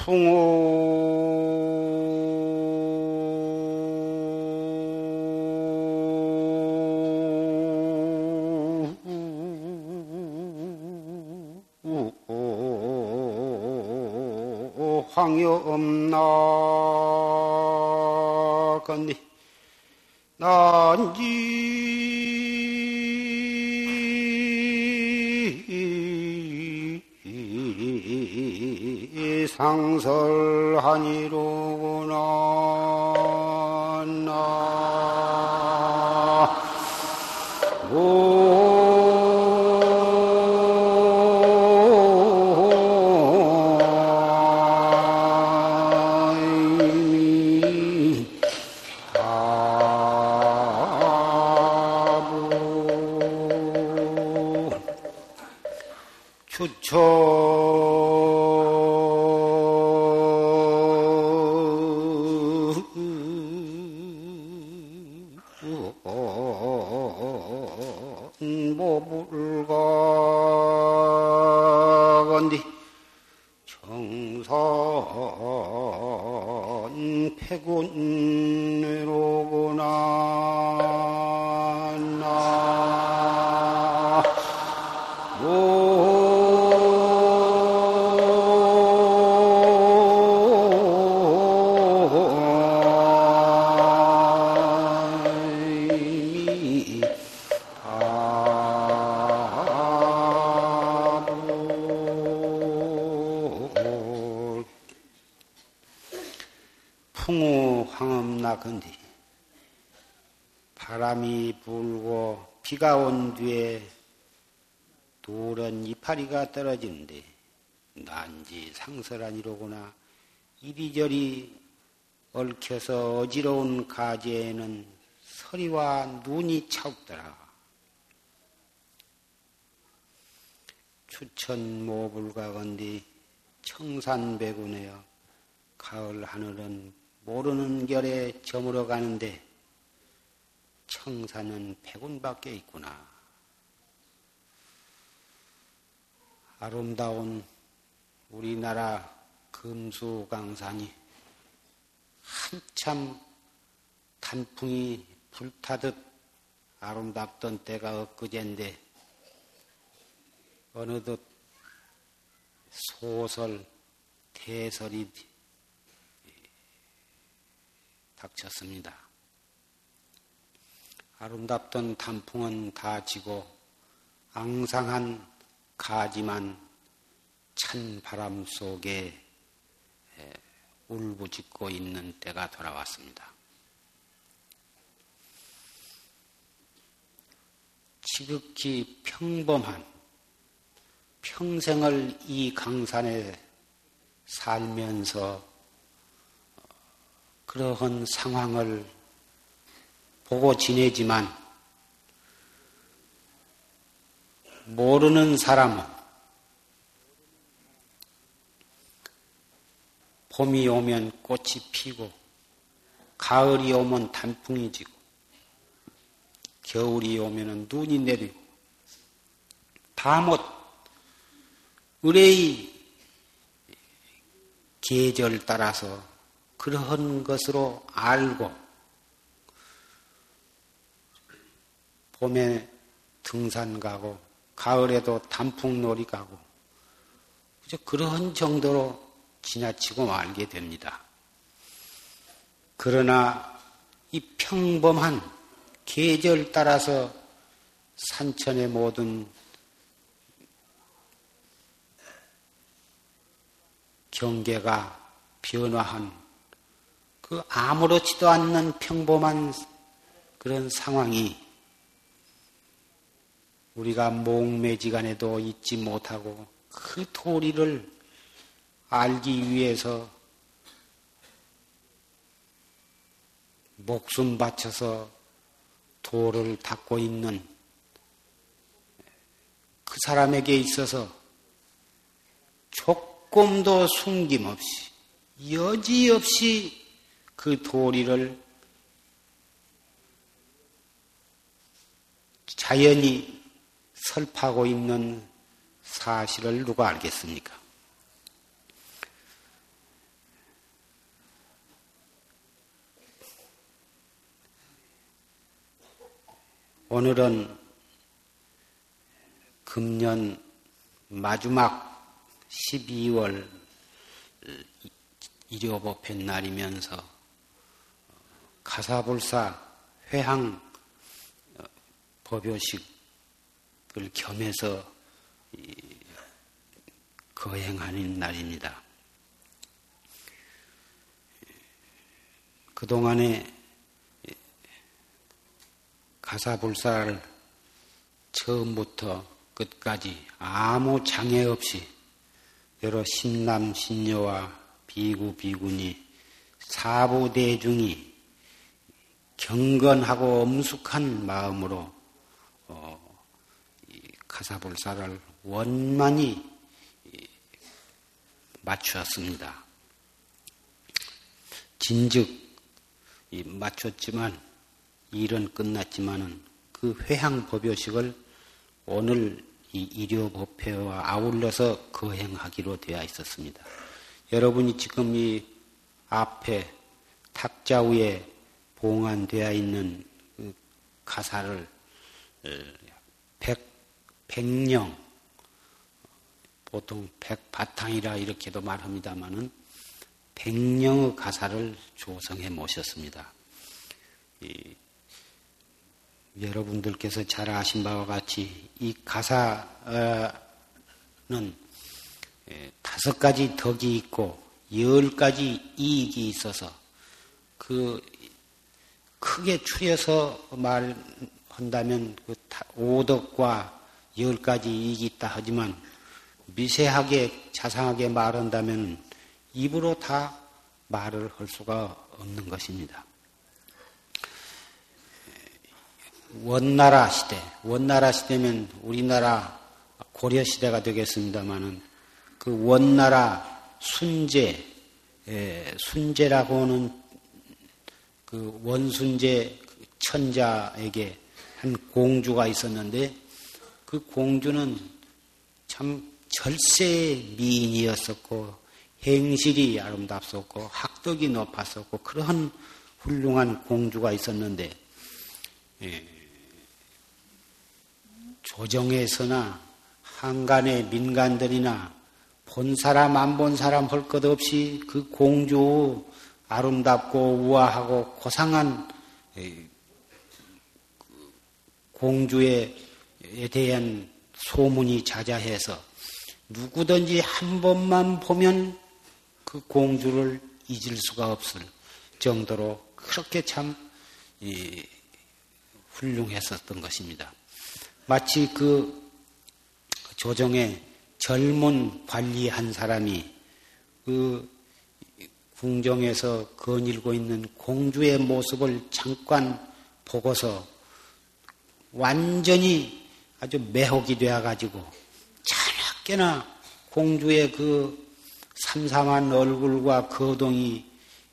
풍 황여엄나건니. 난지 상설하니로 떨어지는데 난지 상설아니로구나 이리저리 얽혀서 어지러운 가지에는 서리와 눈이 차옵더라. 추천 모불가건디 청산배군에요. 가을 하늘은 모르는 결에 저물어 가는데 청산은 백운밖에 있구나. 아름다운 우리나라 금수강산이 한참 단풍이 불타듯 아름답던 때가 엊그제인데 어느덧 소설, 대설이 닥쳤습니다. 아름답던 단풍은 다 지고 앙상한 가지만 찬 바람 속에 울부짖고 있는 때가 돌아왔습니다. 지극히 평범한 평생을 이 강산에 살면서 그러한 상황을 보고 지내지만 모르는 사람은 봄이 오면 꽃이 피고 가을이 오면 단풍이 지고 겨울이 오면 눈이 내리고 다못 의뢰의 계절 따라서 그러한 것으로 알고 봄에 등산 가고 가을에도 단풍놀이 가고 그저 그런 정도로 지나치고 말게 됩니다. 그러나 이 평범한 계절 따라서 산천의 모든 경계가 변화한 그 아무렇지도 않는 평범한 그런 상황이 우리가 목매지간에도 잊지 못하고 그 도리를 알기 위해서 목숨 바쳐서 도를 닦고 있는 그 사람에게 있어서 조금도 숨김없이 여지없이 그 도리를 자연히 설파하고 있는 사실을 누가 알겠습니까? 오늘은 금년 마지막 12월 일요법회 날이면서 가사불사 회항 법요식 을 겸해서 거행하는 날입니다. 그동안에 가사불사를 처음부터 끝까지 아무 장애 없이 여러 신남 신녀와 비구 비구니 사부 대중이 경건하고 엄숙한 마음으로 어, 가사불사를 원만히 맞추었습니다. 진즉 맞췄지만 일은 끝났지만은 그 회향 법요식을 오늘 이 일요 법회와 아울러서 거행하기로 되어 있었습니다. 여러분이 지금 이 앞에 탁자 위에 봉안되어 있는 그 가사를 백, 백령, 보통 백바탕이라 이렇게도 말합니다마는 백령의 가사를 조성해 모셨습니다. 이, 여러분들께서 잘 아신 바와 같이 이 가사는 다섯 가지 덕이 있고 열 가지 이익이 있어서 그 크게 추려서 말한다면 그 오덕과 열 가지 이익이 있다 하지만 미세하게 자상하게 말한다면 입으로 다 말을 할 수가 없는 것입니다. 원나라 시대, 원나라 시대면 우리나라 고려 시대가 되겠습니다만은 그 원나라 순제, 예, 순제라고 하는 그 원순제 천자에게 한 공주가 있었는데 그 공주는 참 절세 미인이었었고 행실이 아름답었고 학덕이 높았었고 그러한 훌륭한 공주가 있었는데 예, 조정에서나 한간의 민간들이나 본 사람 안 본 사람 할 것 없이 그 공주 아름답고 우아하고 고상한 공주에 대한 소문이 자자해서 누구든지 한 번만 보면 그 공주를 잊을 수가 없을 정도로 그렇게 참 훌륭했었던 것입니다. 마치 그 조정에 젊은 관리 한 사람이 그 궁정에서 거닐고 있는 공주의 모습을 잠깐 보고서 완전히 아주 매혹이 되어가지고 자나깨나 공주의 그 삼삼한 얼굴과 거동이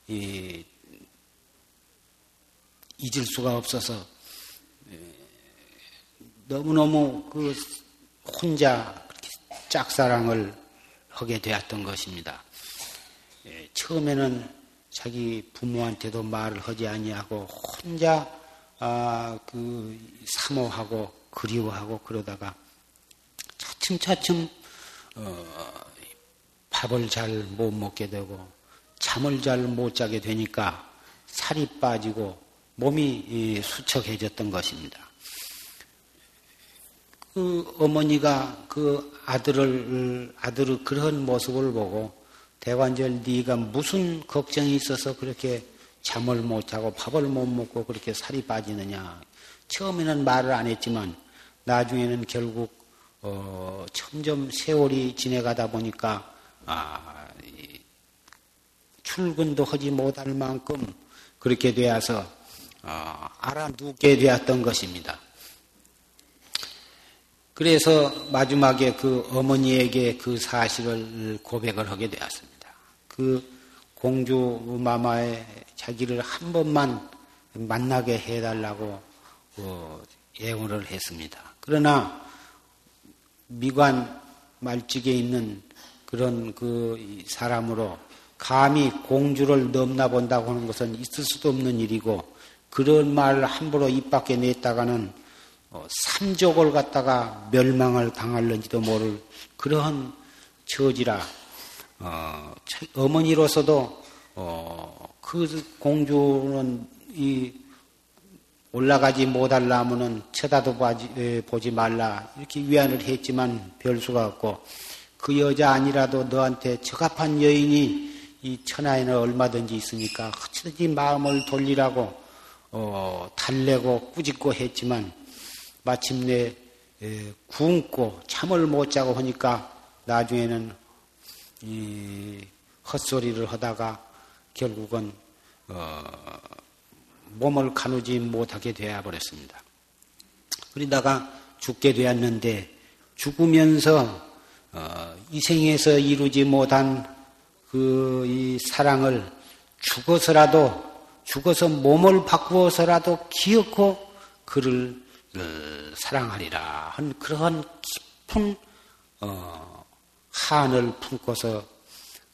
잊을 수가 없어서 너무너무 그 혼자 짝사랑을 하게 되었던 것입니다. 예, 처음에는 자기 부모한테도 말을 하지 아니하고 혼자 아, 그 사모하고 그리워하고 그러다가 차츰차츰 어, 밥을 잘 못 먹게 되고 잠을 잘 못 자게 되니까 살이 빠지고 몸이 수척해졌던 것입니다. 그 어머니가 그 아들을 아들의 그런 모습을 보고 대관절 네가 무슨 걱정이 있어서 그렇게 잠을 못 자고 밥을 못 먹고 그렇게 살이 빠지느냐. 처음에는 말을 안 했지만 나중에는 결국 어, 점점 세월이 지내가다 보니까 아, 출근도 하지 못할 만큼 그렇게 되어서 어, 알아두게 되었던 것입니다. 그래서 마지막에 그 어머니에게 그 사실을 고백을 하게 되었습니다. 그 공주 마마의 자기를 한 번만 만나게 해달라고 어, 예언을 했습니다. 그러나 미관 말직에 있는 그런 그 사람으로 감히 공주를 넘나 본다고 하는 것은 있을 수도 없는 일이고 그런 말을 함부로 입 밖에 냈다가는 어, 삼족을 갖다가 멸망을 당할는지도 모를 그러한 처지라 어, 어머니로서도 어, 그 공주는 이 올라가지 못하려면은 쳐다도 보지 말라. 이렇게 위안을 했지만 별 수가 없고. 그 여자 아니라도 너한테 적합한 여인이 이 천하에는 얼마든지 있으니까 어찌든지 마음을 돌리라고 어, 달래고 꾸짖고 했지만 마침내 에, 굶고 잠을 못 자고 하니까 나중에는 이 헛소리를 하다가 결국은 어, 몸을 가누지 못하게 되어 버렸습니다. 그러다가 죽게 되었는데 죽으면서 어, 이 생에서 이루지 못한 그 이 사랑을 죽어서라도 죽어서 몸을 바꾸어서라도 기억고 그를 어, 사랑하리라 한 그러한 깊은 어, 한을 품고서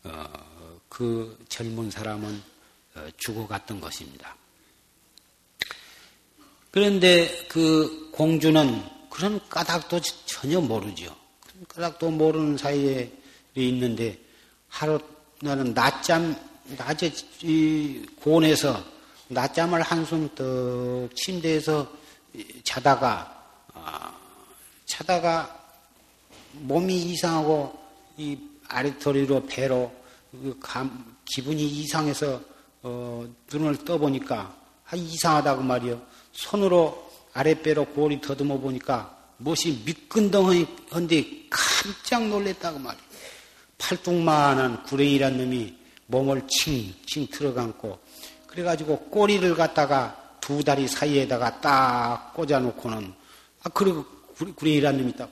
어, 그 젊은 사람은 어, 죽어갔던 것입니다. 그런데 그 공주는 그런 까닭도 전혀 모르죠. 그런 까닭도 모르는 사이에 있는데 하루 나는 낮잠 낮에 고원에서 낮잠을 한숨 떡 침대에서 자다가 아, 자다가 몸이 이상하고 이 아래토리로 배로 그 감, 기분이 이상해서 어, 눈을 떠보니까 아, 이상하다고 말이요. 손으로 아랫배로 골이 더듬어 보니까 무엇이 미끈덩한데 깜짝 놀랐다고 말이요. 팔뚝만한 구레이란 놈이 몸을 칭칭 들어감고 그래가지고 꼬리를 갖다가 두 다리 사이에다가 딱 꽂아놓고는 아 그리고 구레이란 놈이 딱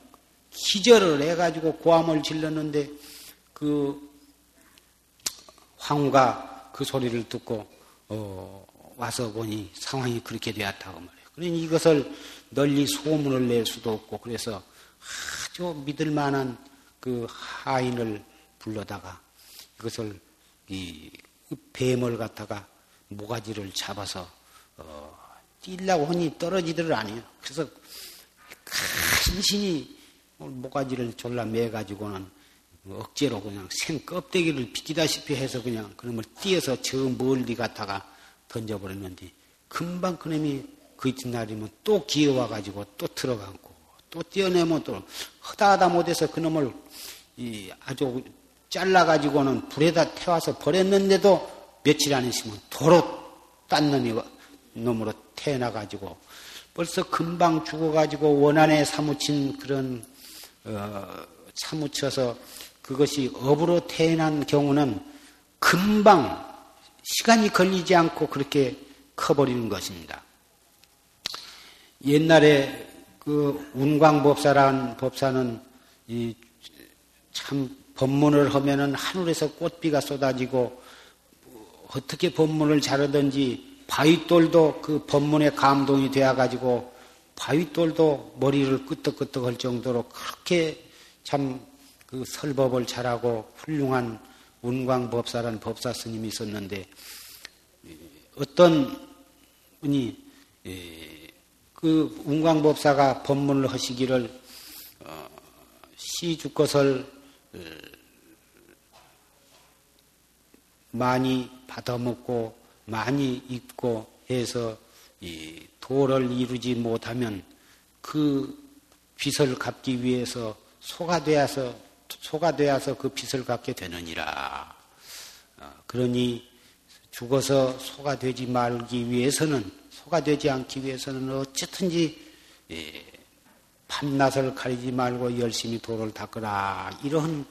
기절을 해가지고 고함을 질렀는데 그 황후가 그 소리를 듣고 어, 와서 보니 상황이 그렇게 되었다고 말해요. 그러니 이것을 널리 소문을 낼 수도 없고 그래서 아주 믿을 만한 그 하인을 불러다가 이것을 이 뱀을 갖다가 모가지를 잡아서 어, 뛰려고 하니 떨어지들 아니에요. 그래서 간신히 모가지를 졸라 매가지고는 억지로 그냥 생 껍데기를 비키다시피 해서 그냥 그놈을 띄어서 저 멀리 갔다가 던져버렸는데 금방 그놈이 그 이튿날이면 또 기어와가지고 또 들어가고 또 떼어내면 또 허다하다 못해서 그놈을 아주 잘라가지고는 불에다 태워서 버렸는데도 며칠 안 있으면 도로 딴 놈으로 태어나가지고 벌써 금방 죽어가지고 원한에 사무친 그런 어, 사무쳐서 그것이 업으로 태어난 경우는 금방 시간이 걸리지 않고 그렇게 커버리는 것입니다. 옛날에 그 운광법사란 법사는 참 법문을 하면은 하늘에서 꽃비가 쏟아지고 어떻게 법문을 잘하든지 바윗돌도 그 법문에 감동이 되어가지고 바윗돌도 머리를 끄덕끄덕 할 정도로 그렇게 참 그 설법을 잘하고 훌륭한 운광법사란 법사 스님이 있었는데 어떤 분이 그 운광법사가 법문을 하시기를 어, 시주것을 어, 많이 받아먹고 많이 입고 해서 이 도를 이루지 못하면 그 빚을 갚기 위해서 소가 되어서 소가 되어서 그 빚을 갚게 되느니라. 어, 그러니 죽어서 소가 되지 말기 위해서는 소가 되지 않기 위해서는 어쨌든지 밤낮을 가리지 말고 열심히 도를 닦으라 이런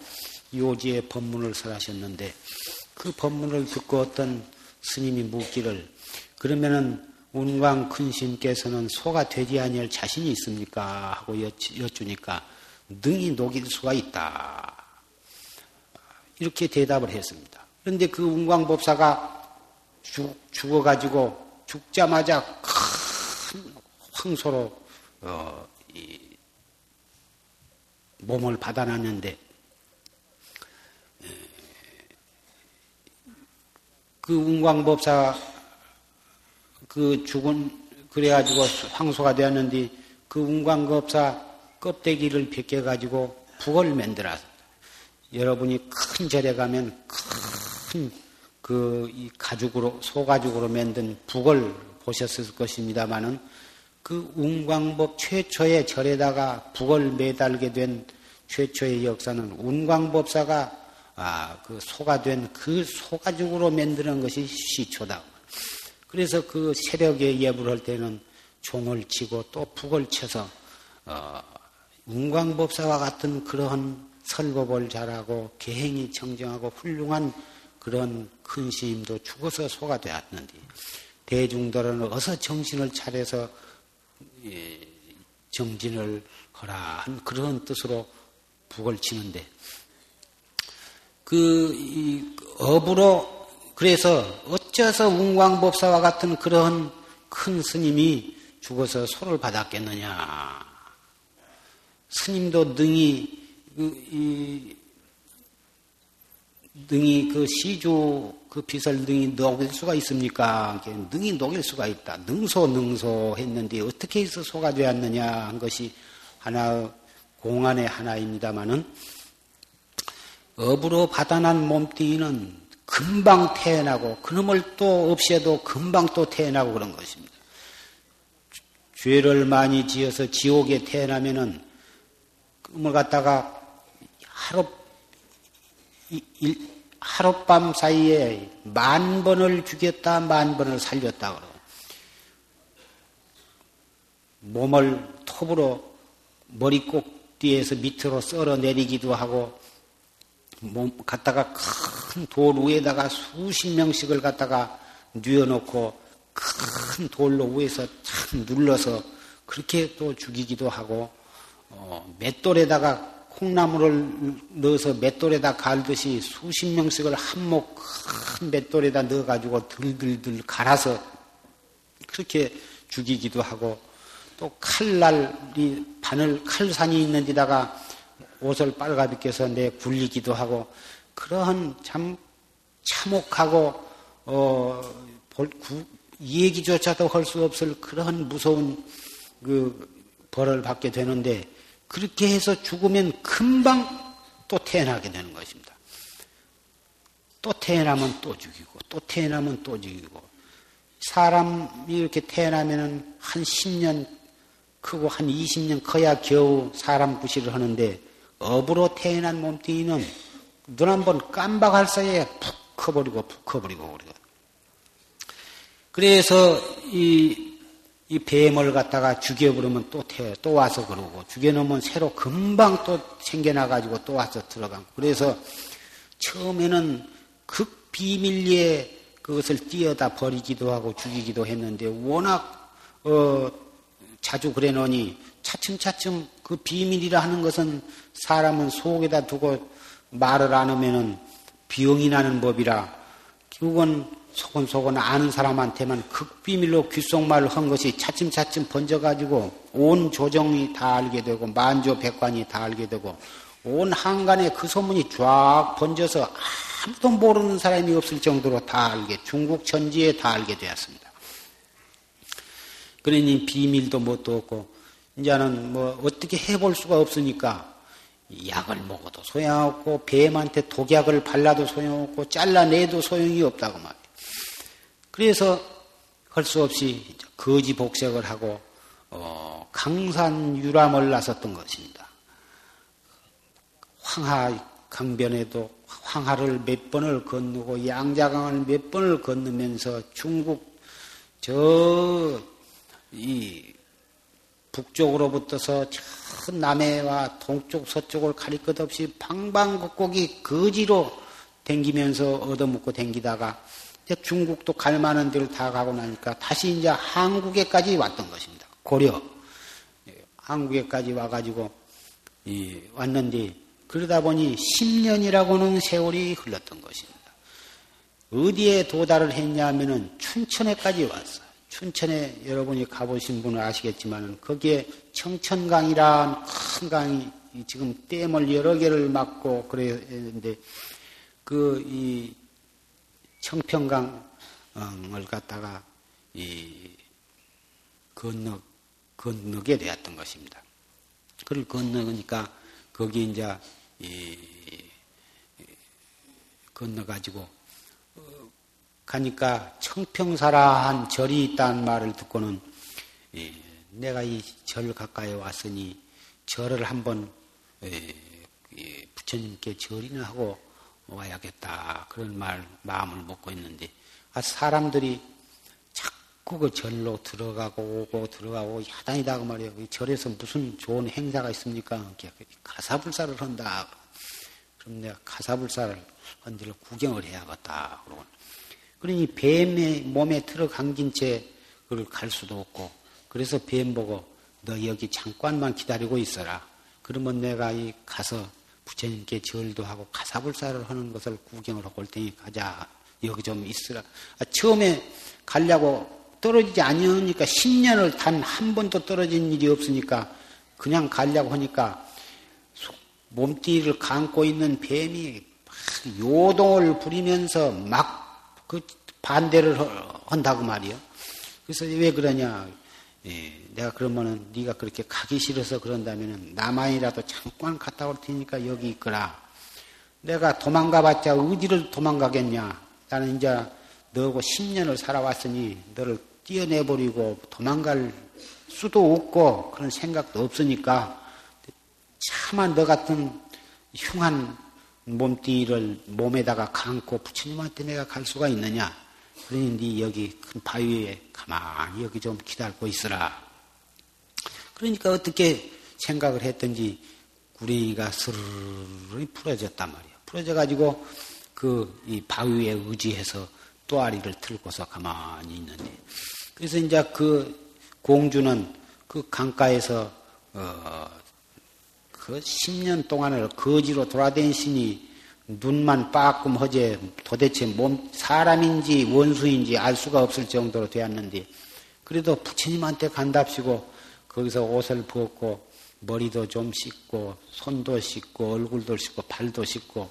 요지의 법문을 설하셨는데 그 법문을 듣고 어떤 스님이 묻기를 그러면은 운광 큰 스님께서는 소가 되지 아니할 자신이 있습니까? 하고 여쭈니까 능히 녹일 수가 있다. 이렇게 대답을 했습니다. 그런데 그 운광법사가 죽, 죽어가지고 죽자마자 큰 황소로 어, 몸을 받아놨는데 그 운광법사 그 죽은 그래가지고 황소가 되었는데 그 운광겁사 껍데기를 벗겨가지고 북을 만들어서 여러분이 큰 절에 가면 큰그 가죽으로 소가죽으로 만든 북을 보셨을 것입니다만은 그 운광법 최초의 절에다가 북을 매달게 된 최초의 역사는 운광법사가 아, 그 소가 된 그 소가죽으로 만드는 것이 시초다. 그래서 그 새벽에 예불 할 때는 종을 치고 또 북을 쳐서 어, 운광법사와 같은 그러한 설법을 잘하고 계행이 청정하고 훌륭한 그런 큰 시임도 죽어서 소가 되었는데 대중들은 어서 정신을 차려서 예, 정진을 하라 한 그런 뜻으로 북을 치는데 그 업으로 그래서 어째서 운광법사와 같은 그런 큰 스님이 죽어서 소를 받았겠느냐. 스님도 능히 그, 이, 능히 그 시주 그 빚을 능히 녹일 수가 있습니까? 능히 녹일 수가 있다. 능소 능소 했는데 어떻게 해서 소가 되었느냐 한 것이 하나 공안의 하나입니다마는 업으로 받아난 몸뚱이는 금방 태어나고 그놈을 또 없애도 금방 또 태어나고 그런 것입니다. 죄를 많이 지어서 지옥에 태어나면은 그걸 갖다가 하루 일, 하룻밤 사이에 만 번을 죽였다 만 번을 살렸다 그러고 몸을 톱으로 머리 꼭 뒤에서 밑으로 썰어 내리기도 하고 몸 갖다가 큰 돌 위에다가 수십 명씩을 갖다가 뉘어놓고 큰 돌로 위에서 참 눌러서 그렇게 또 죽이기도 하고 어, 맷돌에다가 콩나물을 넣어서 맷돌에다 갈듯이 수십 명씩을 한몫 큰 맷돌에다 넣어가지고 들들들 갈아서 그렇게 죽이기도 하고 또 칼날이 바늘 칼산이 있는 데다가 옷을 빨가벗겨서 내 굴리기도 하고 그러한 참 참혹하고 어, 볼, 구, 얘기조차도 할 수 없을 그러한 무서운 그 벌을 받게 되는데 그렇게 해서 죽으면 금방 또 태어나게 되는 것입니다. 또 태어나면 또 죽이고 또 태어나면 또 죽이고 사람이 이렇게 태어나면은 한 10년 크고 한 20년 커야 겨우 사람 구실을 하는데 업으로 태어난 몸뚱이는 눈 한 번 깜박할 사이에 푹 커버리고 푹 커버리고. 그래서 이, 이 뱀을 갖다가 죽여버리면 또 태, 또 와서 그러고 죽여놓으면 새로 금방 또 생겨나가지고 또 와서 들어가고. 그래서 처음에는 극 비밀리에 그것을 띄어다 버리기도 하고 죽이기도 했는데 워낙 어, 자주 그래 놓으니 차츰차츰 그 비밀이라 하는 것은 사람은 속에다 두고 말을 안 하면은 비용이 나는 법이라. 결국은 소곤소곤 아는 사람한테만 극비밀로 귓속말을 한 것이 차츰차츰 번져가지고 온 조정이 다 알게 되고 만조 백관이 다 알게 되고 온 한간에 그 소문이 쫙 번져서 아무도 모르는 사람이 없을 정도로 다 알게 중국 전지에 다 알게 되었습니다. 그러니 비밀도 뭣도 없고 이제는 뭐 어떻게 해볼 수가 없으니까 약을 먹어도 소용없고 뱀한테 독약을 발라도 소용없고 잘라내도 소용이 없다고 말이에요. 그래서 할 수 없이 거지 복색을 하고 어, 강산 유람을 나섰던 것입니다. 황하 강변에도 황하를 몇 번을 건너고 양자강을 몇 번을 건너면서 중국 저 이 북쪽으로부터서 저 남해와 동쪽 서쪽을 가릴 것 없이 방방곡곡이 거지로 댕기면서 얻어먹고 댕기다가 중국도 갈 만한 데를 다 가고 나니까 다시 이제 한국에까지 왔던 것입니다. 고려. 예, 한국에까지 와가지고 왔는데 그러다 보니 10년이라고는 세월이 흘렀던 것입니다. 어디에 도달을 했냐 하면은 춘천에까지 왔어요. 춘천에 여러분이 가보신 분은 아시겠지만 거기에 청천강이란 큰 강이 지금 댐을 여러 개를 막고 그랬는데 그 이 청평강을 갖다가 이 건너 건너게 되었던 것입니다. 그를 건너니까 거기 이제 이, 건너 가지고 어, 가니까 청평사라한 절이 있다는 말을 듣고는 예, 내가 이 절 가까이 왔으니 절을 한번 예, 예, 부처님께 절이나 하고 와야겠다 그런 말 마음을 먹고 있는데 아, 사람들이 자꾸 그 절로 들어가고 오고 들어가고 야단이다 그 말이에요. 절에서 무슨 좋은 행사가 있습니까? 가사불사를 한다. 그럼 내가 가사불사를 한지를 구경을 해야겠다. 그러고 그러니 뱀의 몸에 들어감긴 채 그걸 갈 수도 없고 그래서 뱀 보고 너 여기 잠깐만 기다리고 있어라. 그러면 내가 이 가서 부처님께 절도 하고 가사불사를 하는 것을 구경을 하고 올 테니 가자. 여기 좀 있으라. 아, 처음에 가려고 떨어지지 아니하니까 10년을 단 한 번도 떨어진 일이 없으니까 그냥 가려고 하니까 몸띠를 감고 있는 뱀이 요동을 부리면서 막 그 반대를 한다고 말이요. 그래서 왜 그러냐? 예, 내가 그러면은 네가 그렇게 가기 싫어서 그런다면은 나만이라도 잠깐 갔다 올 테니까 여기 있거라. 내가 도망가봤자 어디를 도망가겠냐? 나는 이제 너하고 10년을 살아왔으니 너를 띄어내버리고 도망갈 수도 없고 그런 생각도 없으니까 차마 너 같은 흉한 몸띠를 몸에다가 감고 부처님한테 내가 갈 수가 있느냐? 그러니 네 여기 큰 바위에 가만히 여기 좀 기다리고 있으라. 그러니까 어떻게 생각을 했든지 구랭이가 스르르 풀어졌단 말이야. 풀어져 가지고 그 이 바위에 의지해서 또아리를 틀고서 가만히 있는데 그래서 이제 그 공주는 그 강가에서 어, 그 10년 동안을 거지로 돌아다니시니 눈만 빠끔 허제 도대체 몸 사람인지 원수인지 알 수가 없을 정도로 되었는데 그래도 부처님한테 간답시고 거기서 옷을 벗고 머리도 좀 씻고 손도 씻고 얼굴도 씻고 발도 씻고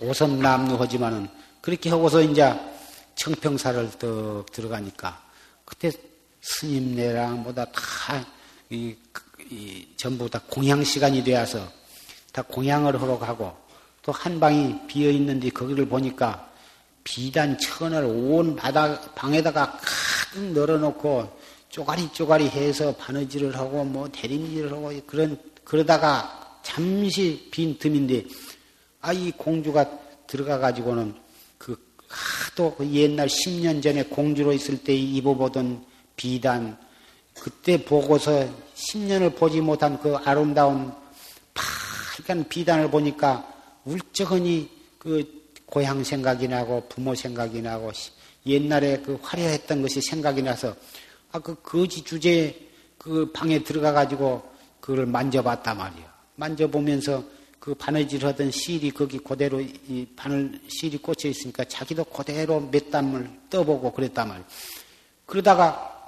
옷은 남루하지만은 그렇게 하고서 이제 청평사를 더 들어가니까 그때 스님네랑 보다 다 이, 이, 전부 다 공양 시간이 되어서 다 공양을 하러 가고 또한 방이 비어 있는데 거기를 보니까 비단 천을 온 바닥 방에다가 가득 널어놓고 쪼가리 쪼가리 해서 바느질을 하고 뭐 대림질을 하고 그런 그러다가 잠시 빈 틈인데 아 이 공주가 들어가 가지고는 그 하도 그 옛날 10년 전에 공주로 있을 때 입어보던 비단 그때 보고서 10년을 보지 못한 그 아름다운 빨간 비단을 보니까 울적하니 그 고향 생각이 나고 부모 생각이 나고 옛날에 그 화려했던 것이 생각이 나서 아 그 거지 주제 그 방에 들어가 가지고 그걸 만져봤단 말이야. 만져보면서 그 바느질 하던 실이 거기 그대로 이 바늘 실이 꽂혀 있으니까 자기도 그대로 몇 담을 떠보고 그랬단 말이야. 그러다가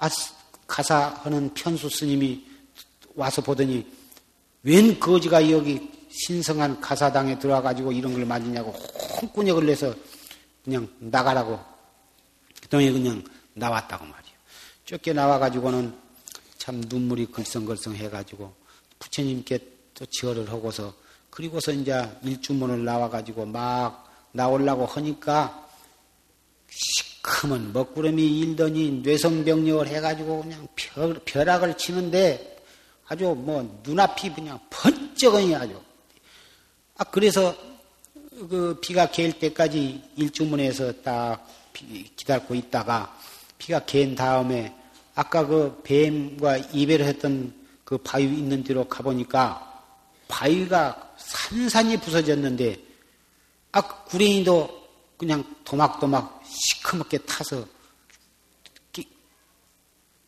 가사하는 편수 스님이 와서 보더니 웬 거지가 여기 신성한 가사당에 들어와가지고 이런 걸 맞으냐고 홍꾸역을 내서 그냥 나가라고 그동안 그냥 나왔다고 말이요. 쫓겨 나와가지고는 참 눈물이 글썽글썽 해가지고 부처님께 또 지어를 하고서 그리고서 이제 일주문을 나와가지고 막 나오려고 하니까 시커먼 먹구름이 일더니 뇌성병력을 해가지고 그냥 벼, 벼락을 치는데 아주 뭐 눈앞이 그냥 번쩍하니 아주. 아, 그래서 그 비가 개일 때까지 일주문에서 딱 기다리고 있다가 비가 개인 다음에 아까 그 뱀과 이별을 했던 그 바위 있는 데로 가보니까 바위가 산산이 부서졌는데 아, 구랭이도 그냥 도막도막 시커멓게 타서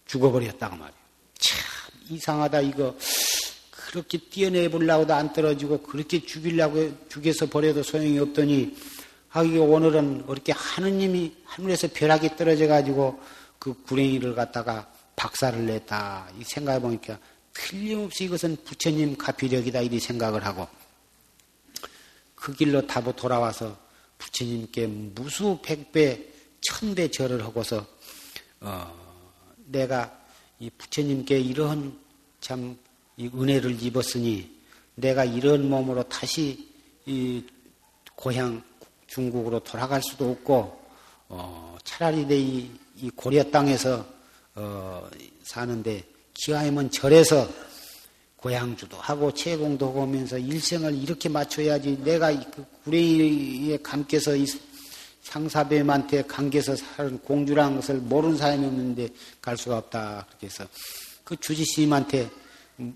죽어버렸다고 말이에요. 참 이상하다 이거 그렇게 뛰어내 보려고도 안 떨어지고 그렇게 죽이려고 죽여서 버려도 소용이 없더니 아 이게 오늘은 그렇게 하느님이 하늘에서 벼락이 떨어져 가지고 그 구랭이를 갖다가 박살을 냈다. 이 생각해 보니까 틀림없이 이것은 부처님 가피력이다 이리 생각을 하고 그 길로 타고 돌아와서 부처님께 무수 백배 천배 절을 하고서 어, 내가 이 부처님께 이러한 참 은혜를 입었으니 내가 이런 몸으로 다시 이 고향 중국으로 돌아갈 수도 없고 어, 차라리 내이 이 고려 땅에서 어, 사는데 기왕이면 절에서 고향주도 하고 채공도 하면서 일생을 이렇게 맞춰야지 내가 그 구레이에 감겨서 이 상사배한테 감겨서 사는 공주라는 것을 모르는 사람이 없는데 갈 수가 없다. 그렇게 해서 그 주지스님한테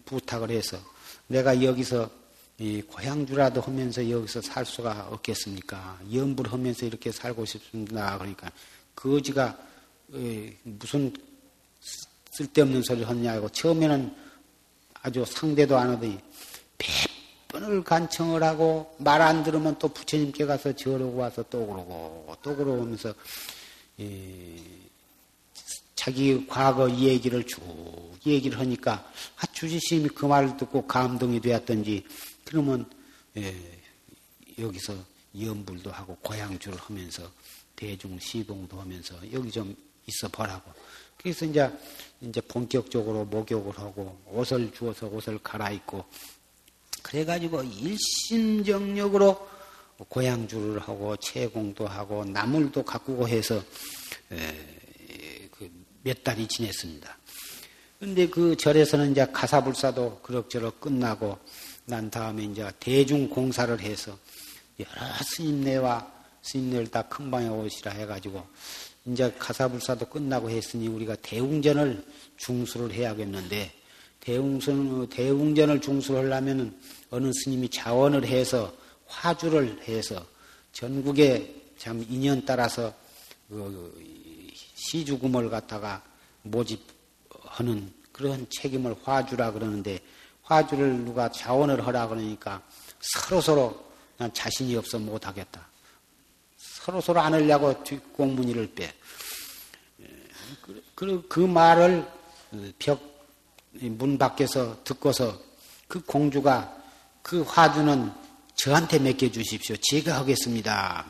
부탁을 해서 내가 여기서 이 고향주라도 하면서 여기서 살 수가 없겠습니까? 연불 하면서 이렇게 살고 싶습니다. 그러니까 그 어지가 무슨 쓸데없는 소리를 하냐고 처음에는 아주 상대도 안 하더니 몇 번을 간청을 하고 말 안 들으면 또 부처님께 가서 저러고 와서 또 그러고 또 그러면서 자기 과거 얘기를 쭉 얘기를 하니까 아, 주지스님이 그 말을 듣고 감동이 되었던지 그러면 예, 여기서 연불도 하고 고향주를 하면서 대중 시봉도 하면서 여기 좀 있어 보라고. 그래서 이제 이제 본격적으로 목욕을 하고 옷을 주어서 옷을 갈아입고 그래가지고 일심정력으로 고향주를 하고 채공도 하고 나물도 가꾸고 해서 그 몇 달이 지냈습니다. 근데 그 절에서는 이제 가사불사도 그럭저럭 끝나고 난 다음에 이제 대중 공사를 해서 여러 스님네와 스님네를 다 큰 방에 오시라 해가지고 이제 가사불사도 끝나고 했으니 우리가 대웅전을 중수를 해야겠는데 대웅선, 대웅전을 중수를 하려면 어느 스님이 자원을 해서 화주를 해서 전국에 참 인연 따라서 그 시주금을 갖다가 모집하는 그런 책임을 화주라 그러는데 화주를 누가 자원을 하라 그러니까 서로 서로 난 자신이 없어 못하겠다. 서로 서로 안 하려고 뒷공문이를 빼. 그, 그 말을 벽 문 밖에서 듣고서 그 공주가 그 화두는 저한테 맡겨 주십시오. 제가 하겠습니다.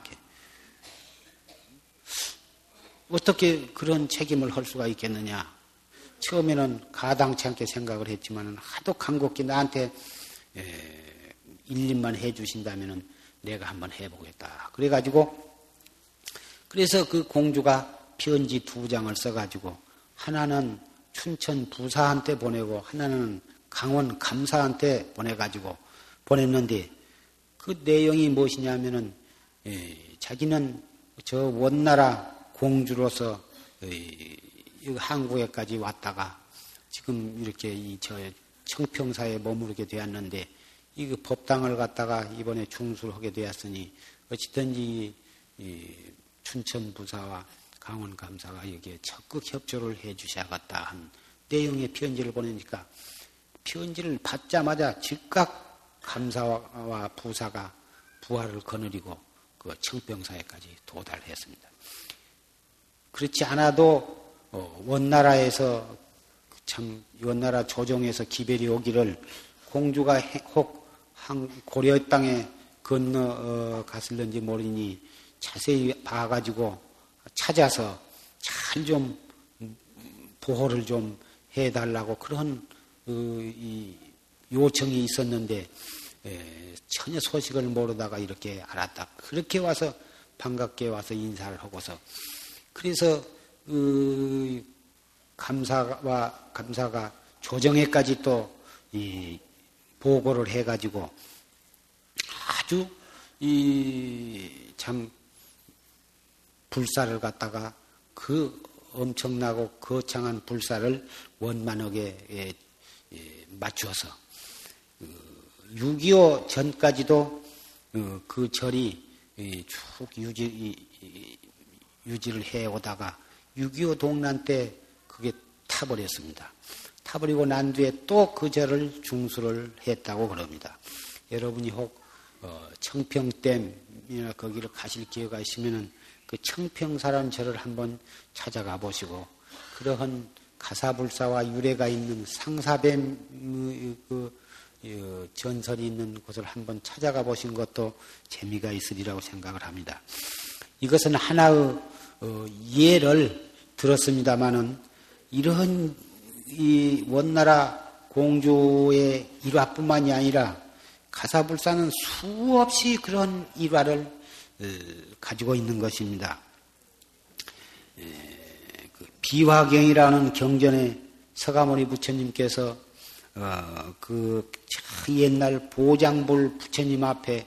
어떻게 그런 책임을 할 수가 있겠느냐? 처음에는 가당치 않게 생각을 했지만 하도 간곡히 나한테 일림만 해주신다면 내가 한번 해보겠다. 그래가지고 그래서 그 공주가 편지 두 장을 써가지고 하나는 춘천 부사한테 보내고 하나는 강원 감사한테 보내가지고 보냈는데 그 내용이 무엇이냐면은 예, 자기는 저 원나라 공주로서 예, 한국에까지 왔다가 지금 이렇게 이 저 청평사에 머무르게 되었는데 이그 법당을 갖다가 이번에 중수를 하게 되었으니 어찌든지 춘천 부사와 강원 감사가 여기에 적극 협조를 해 주셔야겠다 한 내용의 편지를 보내니까 편지를 받자마자 즉각 감사와 부사가 부활을 거느리고 그 청병사에까지 도달했습니다. 그렇지 않아도 어, 원나라에서 참 원나라 조정에서 기별이 오기를 공주가 혹 고려 땅에 건너 어, 갔을는지 모르니 자세히 봐가지고 찾아서 잘 좀 보호를 좀 해달라고 그런 그 요청이 있었는데 전혀 소식을 모르다가 이렇게 알았다. 그렇게 와서 반갑게 와서 인사를 하고서 그래서 그 감사와 감사가 조정회까지 또 보고를 해가지고 아주 이 참 불사를 갖다가 그 엄청나고 거창한 불사를 원만하게 예, 예, 맞추어서 6.25그 전까지도 어, 그 절이 쭉 유지, 유지를 해오다가 6.25 동란 때 그게 타버렸습니다. 타버리고 난 뒤에 또 그 절을 중수를 했다고 그럽니다. 여러분이 혹 어, 청평댐이나 거기를 가실 기회가 있으면은 그 청평사라는 절을 한번 찾아가 보시고 그러한 가사불사와 유래가 있는 상사뱀 그, 그 전설이 있는 곳을 한번 찾아가 보신 것도 재미가 있으리라고 생각을 합니다. 이것은 하나의 어, 예를 들었습니다마는 이러한 이 원나라 공주의 일화뿐만이 아니라 가사불사는 수없이 그런 일화를 어, 가지고 있는 것입니다. 그 비화경이라는 경전에 서가모니 부처님께서 어, 그 옛날 보장불 부처님 앞에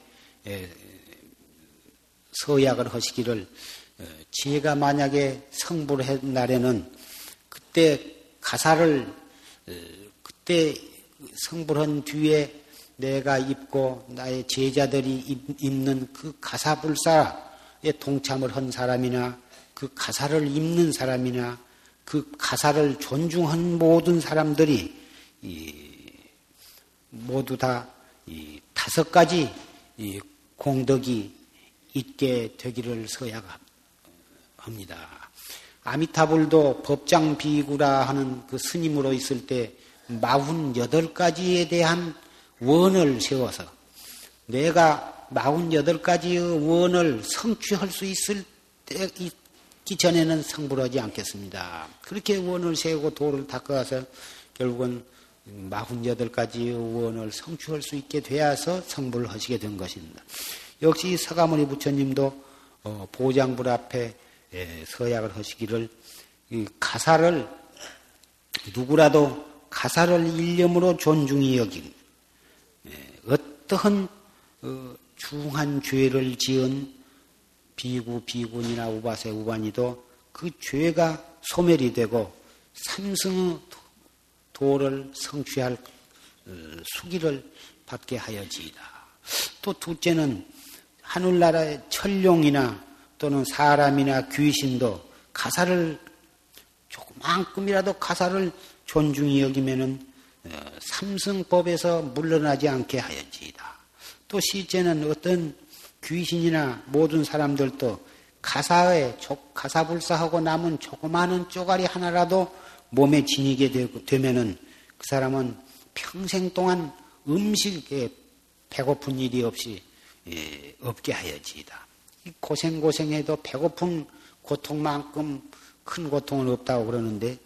서약을 하시기를 어, 제가 만약에 성불 한 날에는 그때 가사를 그때 성불한 뒤에 내가 입고 나의 제자들이 입는 그 가사불사에 동참을 한 사람이나 그 가사를 입는 사람이나 그 가사를 존중한 모든 사람들이 모두 다 다섯 가지 공덕이 있게 되기를 서약합니다. 아미타불도 법장 비구라 하는 그 스님으로 있을 때 마흔여덟 가지에 대한 원을 세워서 내가 마흔여덟 가지의 원을 성취할 수 있을 때 있기 전에는 성불하지 않겠습니다. 그렇게 원을 세우고 도를 닦아서 결국은 마흔여덟 가지의 원을 성취할 수 있게 되어서 성불을 하시게 된 것입니다. 역시 서가모니 부처님도 어, 보장불 앞에 예, 서약을 하시기를 가사를 누구라도 가사를 일념으로 존중히 여긴 예, 어떠한 어, 중한 죄를 지은 비구 비구니나 우바새 우바이도 그 죄가 소멸이 되고 삼승의 도를 성취할 어, 수기를 받게 하여지이다. 또 둘째는 하늘나라의 천룡이나 또는 사람이나 귀신도 가사를 조금만큼이라도 가사를 존중히 여기면은 어, 삼승법에서 물러나지 않게 하여지이다. 또 셋째는 어떤 귀신이나 모든 사람들도 가사에 가사불사하고 남은 조그마한 쪼가리 하나라도 몸에 지니게 되면은 그 사람은 평생 동안 음식에 배고픈 일이 없이 예, 없게 하여지이다. 고생고생해도 배고픈 고통만큼 큰 고통은 없다고 그러는데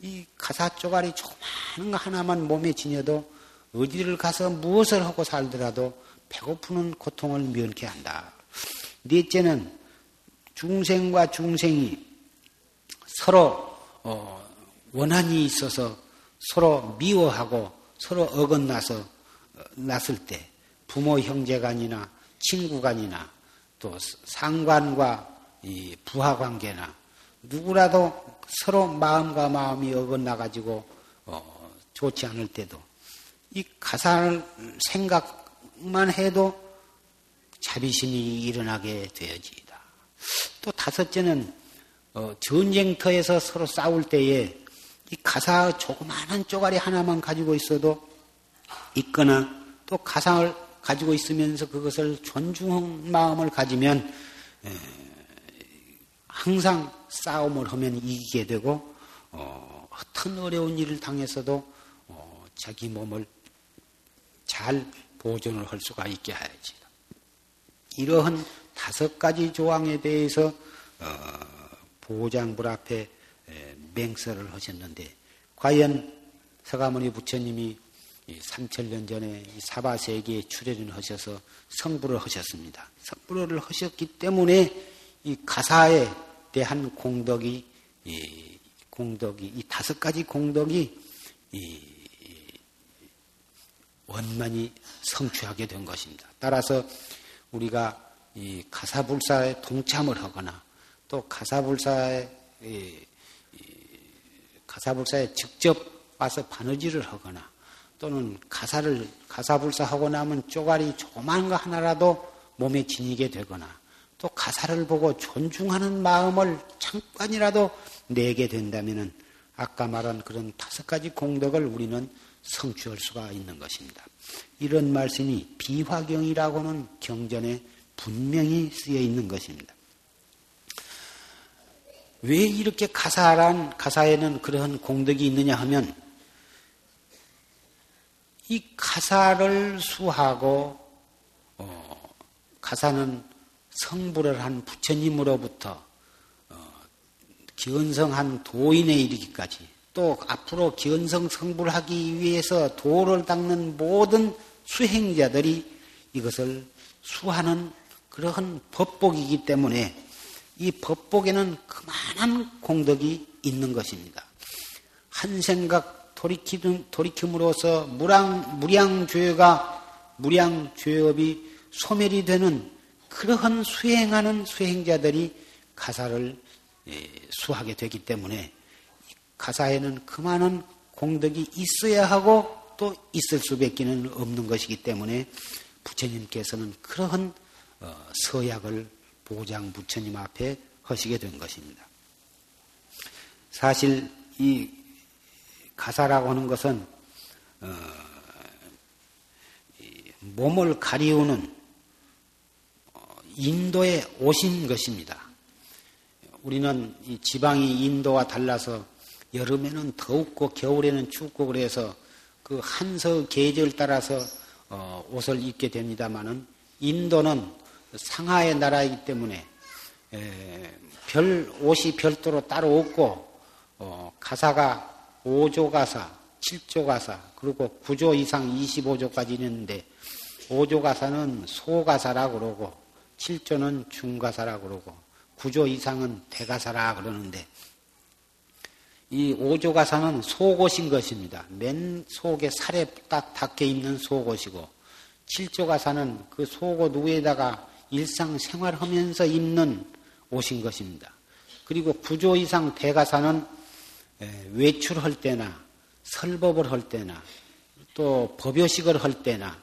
이 가사 쪼가리 조그마한 거 하나만 몸에 지녀도 어디를 가서 무엇을 하고 살더라도 배고프는 고통을 면케 한다. 넷째는 중생과 중생이 서로 어, 원한이 있어서 서로 미워하고 서로 어긋나서 어, 났을 때 부모 형제간이나 친구간이나 또 상관과 이 부하 관계나 누구라도 서로 마음과 마음이 어긋나 가지고 어, 좋지 않을 때도 이 가사를 생각만 해도 자비심이 일어나게 되어지다. 또 다섯째는 어, 전쟁터에서 서로 싸울 때에 이 가사 조그마한 쪼가리 하나만 가지고 있어도 있거나 또 가상을 가지고 있으면서 그것을 존중한 마음을 가지면 항상 싸움을 하면 이기게 되고 어, 어떤 어려운 일을 당해서도 어, 자기 몸을 잘 보존을 할 수가 있게 하야지. 이러한 다섯 가지 조항에 대해서 어, 보장불 앞에 맹설을 하셨는데 과연 서가모니 부처님이 3천년 전에 사바 세계에 출연을 하셔서 성불을 하셨습니다. 성불을 하셨기 때문에 이 가사에 대한 공덕이 이 공덕이 이 다섯 가지 공덕이 이 원만히 성취하게 된 것입니다. 따라서 우리가 이 가사불사에 동참을 하거나 또 가사불사에 가사불사에 직접 와서 바느질을 하거나 또는 가사를 가사불사하고 나면 쪼가리 조그만 거 하나라도 몸에 지니게 되거나 또 가사를 보고 존중하는 마음을 잠깐이라도 내게 된다면은 아까 말한 그런 다섯 가지 공덕을 우리는 성취할 수가 있는 것입니다. 이런 말씀이 비화경이라고는 경전에 분명히 쓰여 있는 것입니다. 왜 이렇게 가사란 가사에는 그런 공덕이 있느냐 하면 이 가사를 수하고 어, 가사는 성불을 한 부처님으로부터 어, 기원성한 도인에 이르기까지 또 앞으로 견성 성불하기 위해서 도를 닦는 모든 수행자들이 이것을 수하는 그러한 법복이기 때문에 이 법복에는 그만한 공덕이 있는 것입니다. 한 생각 돌이킴, 돌이킴으로써 무량, 무량죄가, 무량죄업이 소멸이 되는 그러한 수행하는 수행자들이 가사를 예, 수하게 되기 때문에 가사에는 그만한 공덕이 있어야 하고 또 있을 수밖에 는 없는 것이기 때문에 부처님께서는 그러한 어, 서약을 보장 부처님 앞에 하시게 된 것입니다. 사실 이 가사라고 하는 것은 어, 몸을 가리우는 어, 인도에 오신 것입니다. 우리는 이 지방이 인도와 달라서 여름에는 더웠고 겨울에는 춥고 그래서 그 한서 계절 따라서 어, 옷을 입게 됩니다만은 인도는 상하의 나라이기 때문에 에, 별 옷이 별도로 따로 없고 어, 가사가 5조 가사, 7조 가사, 그리고 9조 이상 25조까지 있는데 5조 가사는 소가사라고 그러고 7조는 중가사라고 그러고 9조 이상은 대가사라 그러는데 이 5조 가사는 속옷인 것입니다. 맨 속에 살에 딱 닿게 있는 속옷이고 7조 가사는 그 속옷 위에다가 일상 생활하면서 입는 옷인 것입니다. 그리고 9조 이상 대가사는 외출할 때나 설법을 할 때나 또 법요식을 할 때나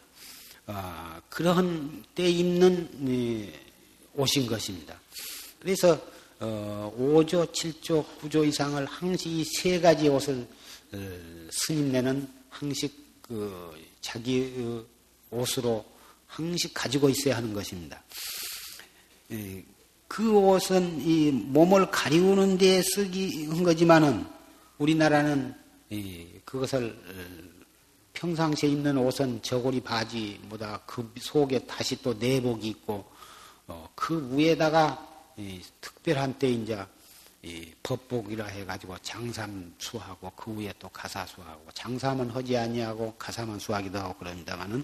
어, 그러한 때 입는 옷인 것입니다. 그래서 5조, 어, 7조, 9조 이상을 항시 이 세 가지 옷을 어, 스님네는 항시 그 자기 옷으로 항시 가지고 있어야 하는 것입니다. 그 옷은 이 몸을 가리우는 데 쓰기 한 거지만은 우리나라는 그것을 평상시에 입는 옷은 저고리 바지보다 그 속에 다시 또 내복이 있고 어, 그 위에다가 특별한 때 이제 법복이라 해가지고 장삼 수하고 그 위에 또 가사 수하고 장삼은 하지 아니하고 가사만 수하기도 하고 그럽니다만은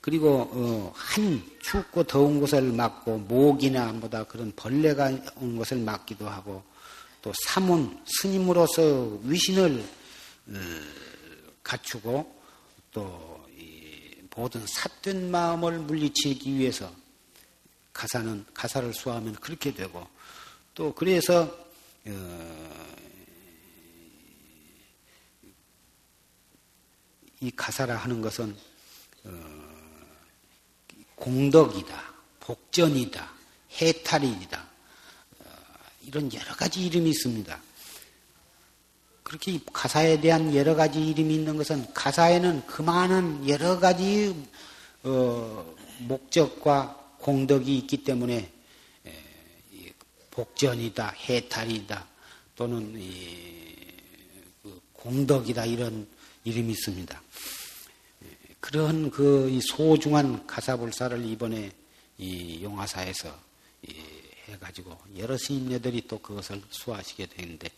그리고 어, 한 춥고 더운 곳을 막고 모기나 뭐다 그런 벌레가 온 것을 막기도 하고 또 사문 스님으로서 위신을 어, 갖추고 또 모든 삿된 마음을 물리치기 위해서 가사는 가사를 수하면 그렇게 되고 또 그래서 어, 이 가사라 하는 것은 어, 공덕이다, 복전이다, 해탈이다. 어, 이런 여러 가지 이름이 있습니다. 그렇게 가사에 대한 여러 가지 이름이 있는 것은 가사에는 그만한 여러 가지 어, 목적과 공덕이 있기 때문에 복전이다, 해탈이다, 또는 그 공덕이다 이런 이름이 있습니다. 그런 그 소중한 가사불사를 이번에 이 용화사에서 해가지고 여러 스님네들이 또 그것을 수하시게 되는데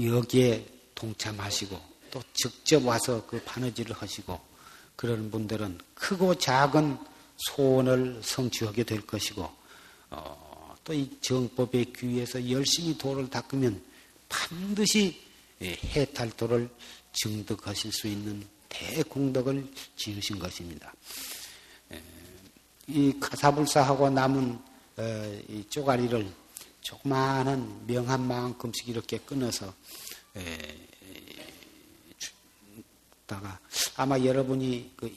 여기에 동참하시고 또 직접 와서 그 바느질을 하시고 그런 분들은 크고 작은 소원을 성취하게 될 것이고 어, 또이 정법의 귀에서 열심히 도를 닦으면 반드시 예, 해탈도를 증득하실 수 있는 대공덕을 지으신 것입니다. 예, 이 가사불사하고 남은 어, 이 쪼가리를 조그마한 명한만큼씩 이렇게 끊어서 예, 다가 아마 여러분이 그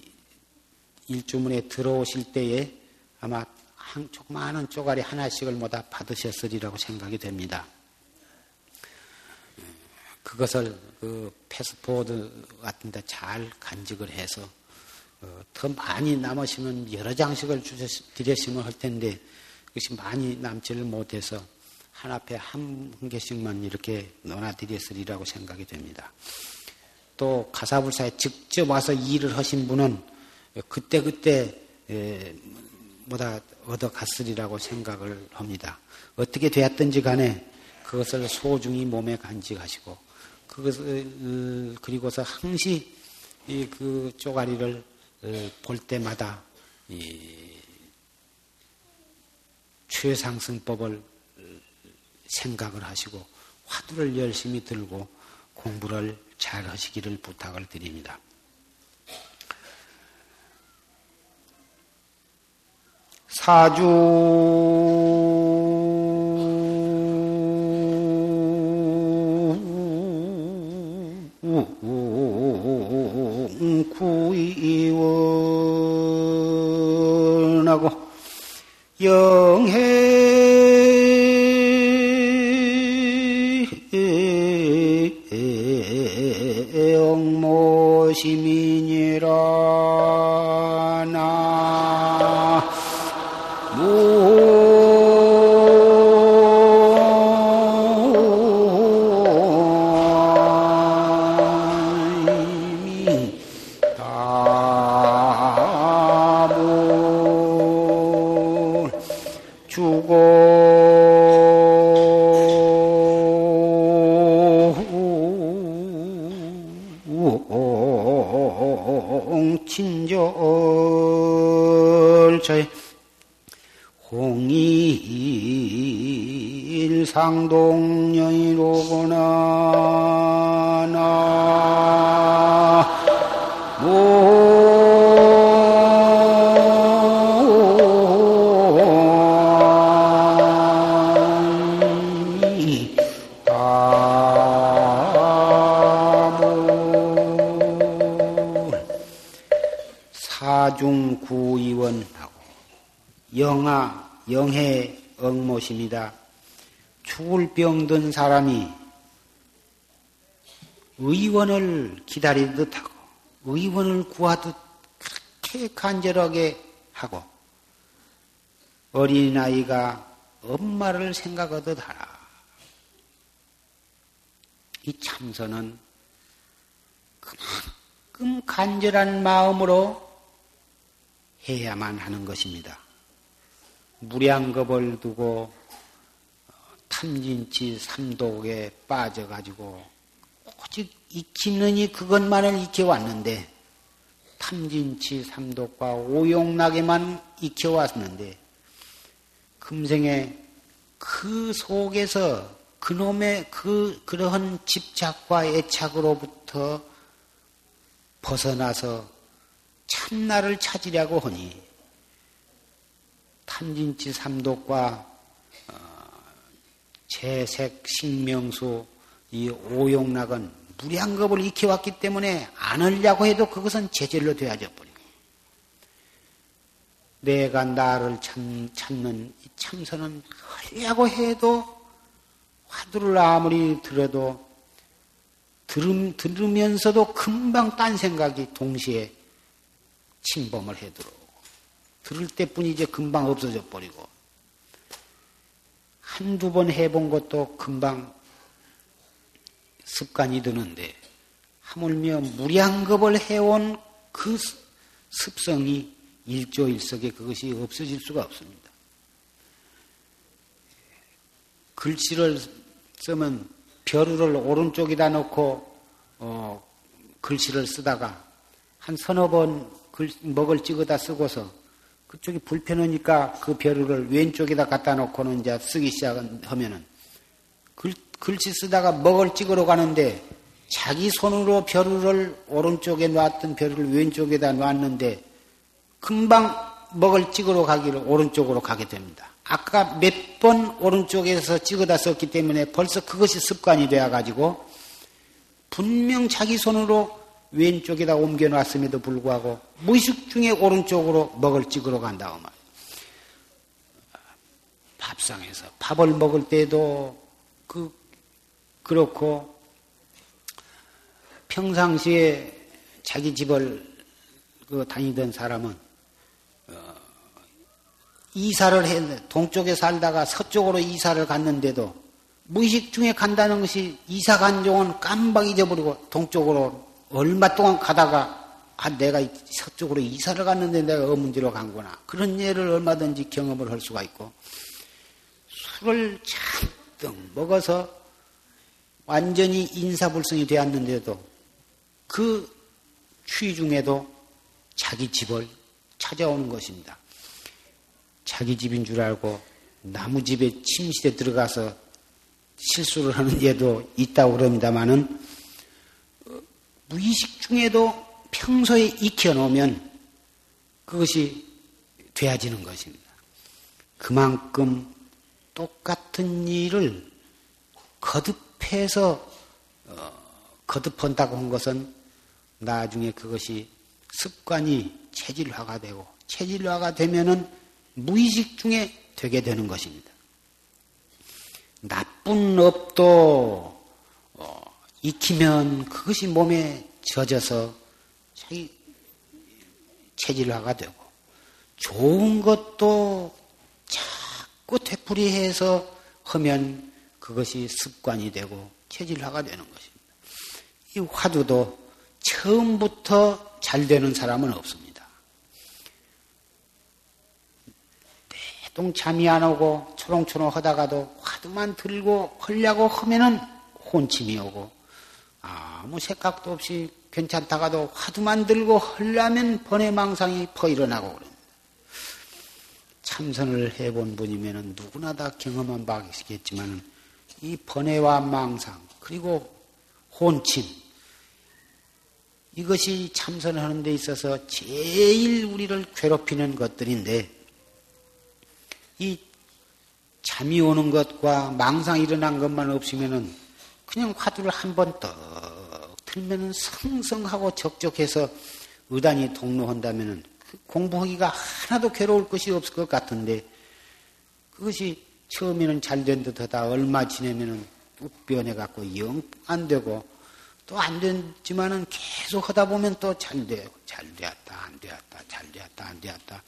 일주문에 들어오실 때에 아마 한 조그마한 쪼가리 하나씩을 모다 받으셨으리라고 생각이 됩니다. 그것을 그 패스포드 같은 데 잘 간직을 해서 어, 더 많이 남으시면 여러 주셨, 드렸으면 할 텐데 그것이 많이 남지를 못해서 한 앞에 한 개씩만 이렇게 넣어드렸으리라고 생각이 됩니다. 또 가사불사에 직접 와서 일을 하신 분은 그때그때 뭐다 얻어갔으리라고 생각을 합니다. 어떻게 되었든지 간에 그것을 소중히 몸에 간직하시고 그것을 그리고서 항시 그 쪼가리를 어, 볼 때마다 최상승법을 어, 생각을 하시고 화두를 열심히 들고 공부를 잘 하시기를 부탁을 드립니다. 사주 구의원하고 영해 사중 병든 사람이 의원을 기다리듯 하고 의원을 구하듯 그렇게 간절하게 하고 어린아이가 엄마를 생각하듯 하라. 이 참선은 그만큼 간절한 마음으로 해야만 하는 것입니다. 무량겁을 두고 탐진치 삼독에 빠져가지고 오직 익히느니 그것만을 익혀왔는데 탐진치 삼독과 오용락에만 익혀왔는데 금생에 그 속에서 그놈의 그 그러한 집착과 애착으로부터 벗어나서 참나를 찾으려고 하니 탐진치 삼독과 어, 재색 식명수 이 오용락은 무량겁을 익혀왔기 때문에 안 하려고 해도 그것은 제절로 되어져 버리고. 내가 나를 참, 찾는 이 참선은 하려고 해도 화두를 아무리 들어도 들음, 들으면서도 금방 딴 생각이 동시에 침범을 해 들어오고 들을 때뿐이지 금방 없어져 버리고 한두 번 해본 것도 금방 습관이 드는데 하물며 무량겁을 해온 그 습성이 일조일석에 그것이 없어질 수가 없습니다. 글씨를 쓰면 벼루를 오른쪽에다 놓고 어, 글씨를 쓰다가 한 서너 번 글, 먹을 찍어다 쓰고서 그쪽이 불편하니까 그 벼루를 왼쪽에다 갖다 놓고는 이제 쓰기 시작하면은 글, 글씨 쓰다가 먹을 찍으러 가는데 자기 손으로 벼루를 오른쪽에 놨던 벼루를 왼쪽에다 놨는데 금방 먹을 찍으러 가기를 오른쪽으로 가게 됩니다. 아까 몇 번 오른쪽에서 찍어다 썼기 때문에 벌써 그것이 습관이 되어가지고 분명 자기 손으로 왼쪽에다 옮겨놨음에도 불구하고 무의식 중에 오른쪽으로 먹을 찍으러 간다고 말이에요. 밥상에서 밥을 먹을 때도 그 그렇고 평상시에 자기 집을 그 다니던 사람은 어, 이사를 했는데 동쪽에 살다가 서쪽으로 이사를 갔는데도 무의식 중에 간다는 것이 이사 간 종은 깜빡 잊어버리고 동쪽으로 얼마 동안 가다가 아, 내가 서쪽으로 이사를 갔는데 내가 어문지로 간구나. 그런 예를 얼마든지 경험을 할 수가 있고, 술을 잔뜩 먹어서 완전히 인사불성이 되었는데도 그 추위 중에도 자기 집을 찾아오는 것입니다. 자기 집인 줄 알고 나무 집에 침실에 들어가서 실수를 하는 예도 있다고 그럽니다마는 어, 무의식 중에도 평소에 익혀놓으면 그것이 되어지는 것입니다. 그만큼 똑같은 일을 거듭해서 어, 거듭한다고 한 것은 나중에 그것이 습관이 체질화가 되고 체질화가 되면은 무의식 중에 되게 되는 것입니다. 나쁜 업도 어, 익히면 그것이 몸에 젖어서 자기 체질화가 되고 좋은 것도 자꾸 되풀이해서 하면 그것이 습관이 되고 체질화가 되는 것입니다. 이 화두도 처음부터 잘 되는 사람은 없습니다. 대동 잠이 안 오고 초롱초롱 하다가도 화두만 들고 하려고 하면은 혼침이 오고 아무 생각도 없이 괜찮다가도 화두만 들고 하려면 번외망상이 퍼 일어나고 그럽니다. 참선을 해본 분이면 누구나 다 경험한 바겠지만 이 번외와 망상 그리고 혼침 이것이 참선하는 데 있어서 제일 우리를 괴롭히는 것들인데 이 잠이 오는 것과 망상 일어난 것만 없으면은 그냥 화두를 한 번떡 틀면은 성성하고 적적해서 의단이 동로한다면은 그 공부하기가 하나도 괴로울 것이 없을 것 같은데 그것이 처음에는 잘 된 듯하다. 얼마 지내면은 뚝 변해갖고 영 안 되고 또 안 됐지만은 계속 하다 보면 또 잘 되고 잘 되었다 안 되었다 잘 되었다 안 되었다.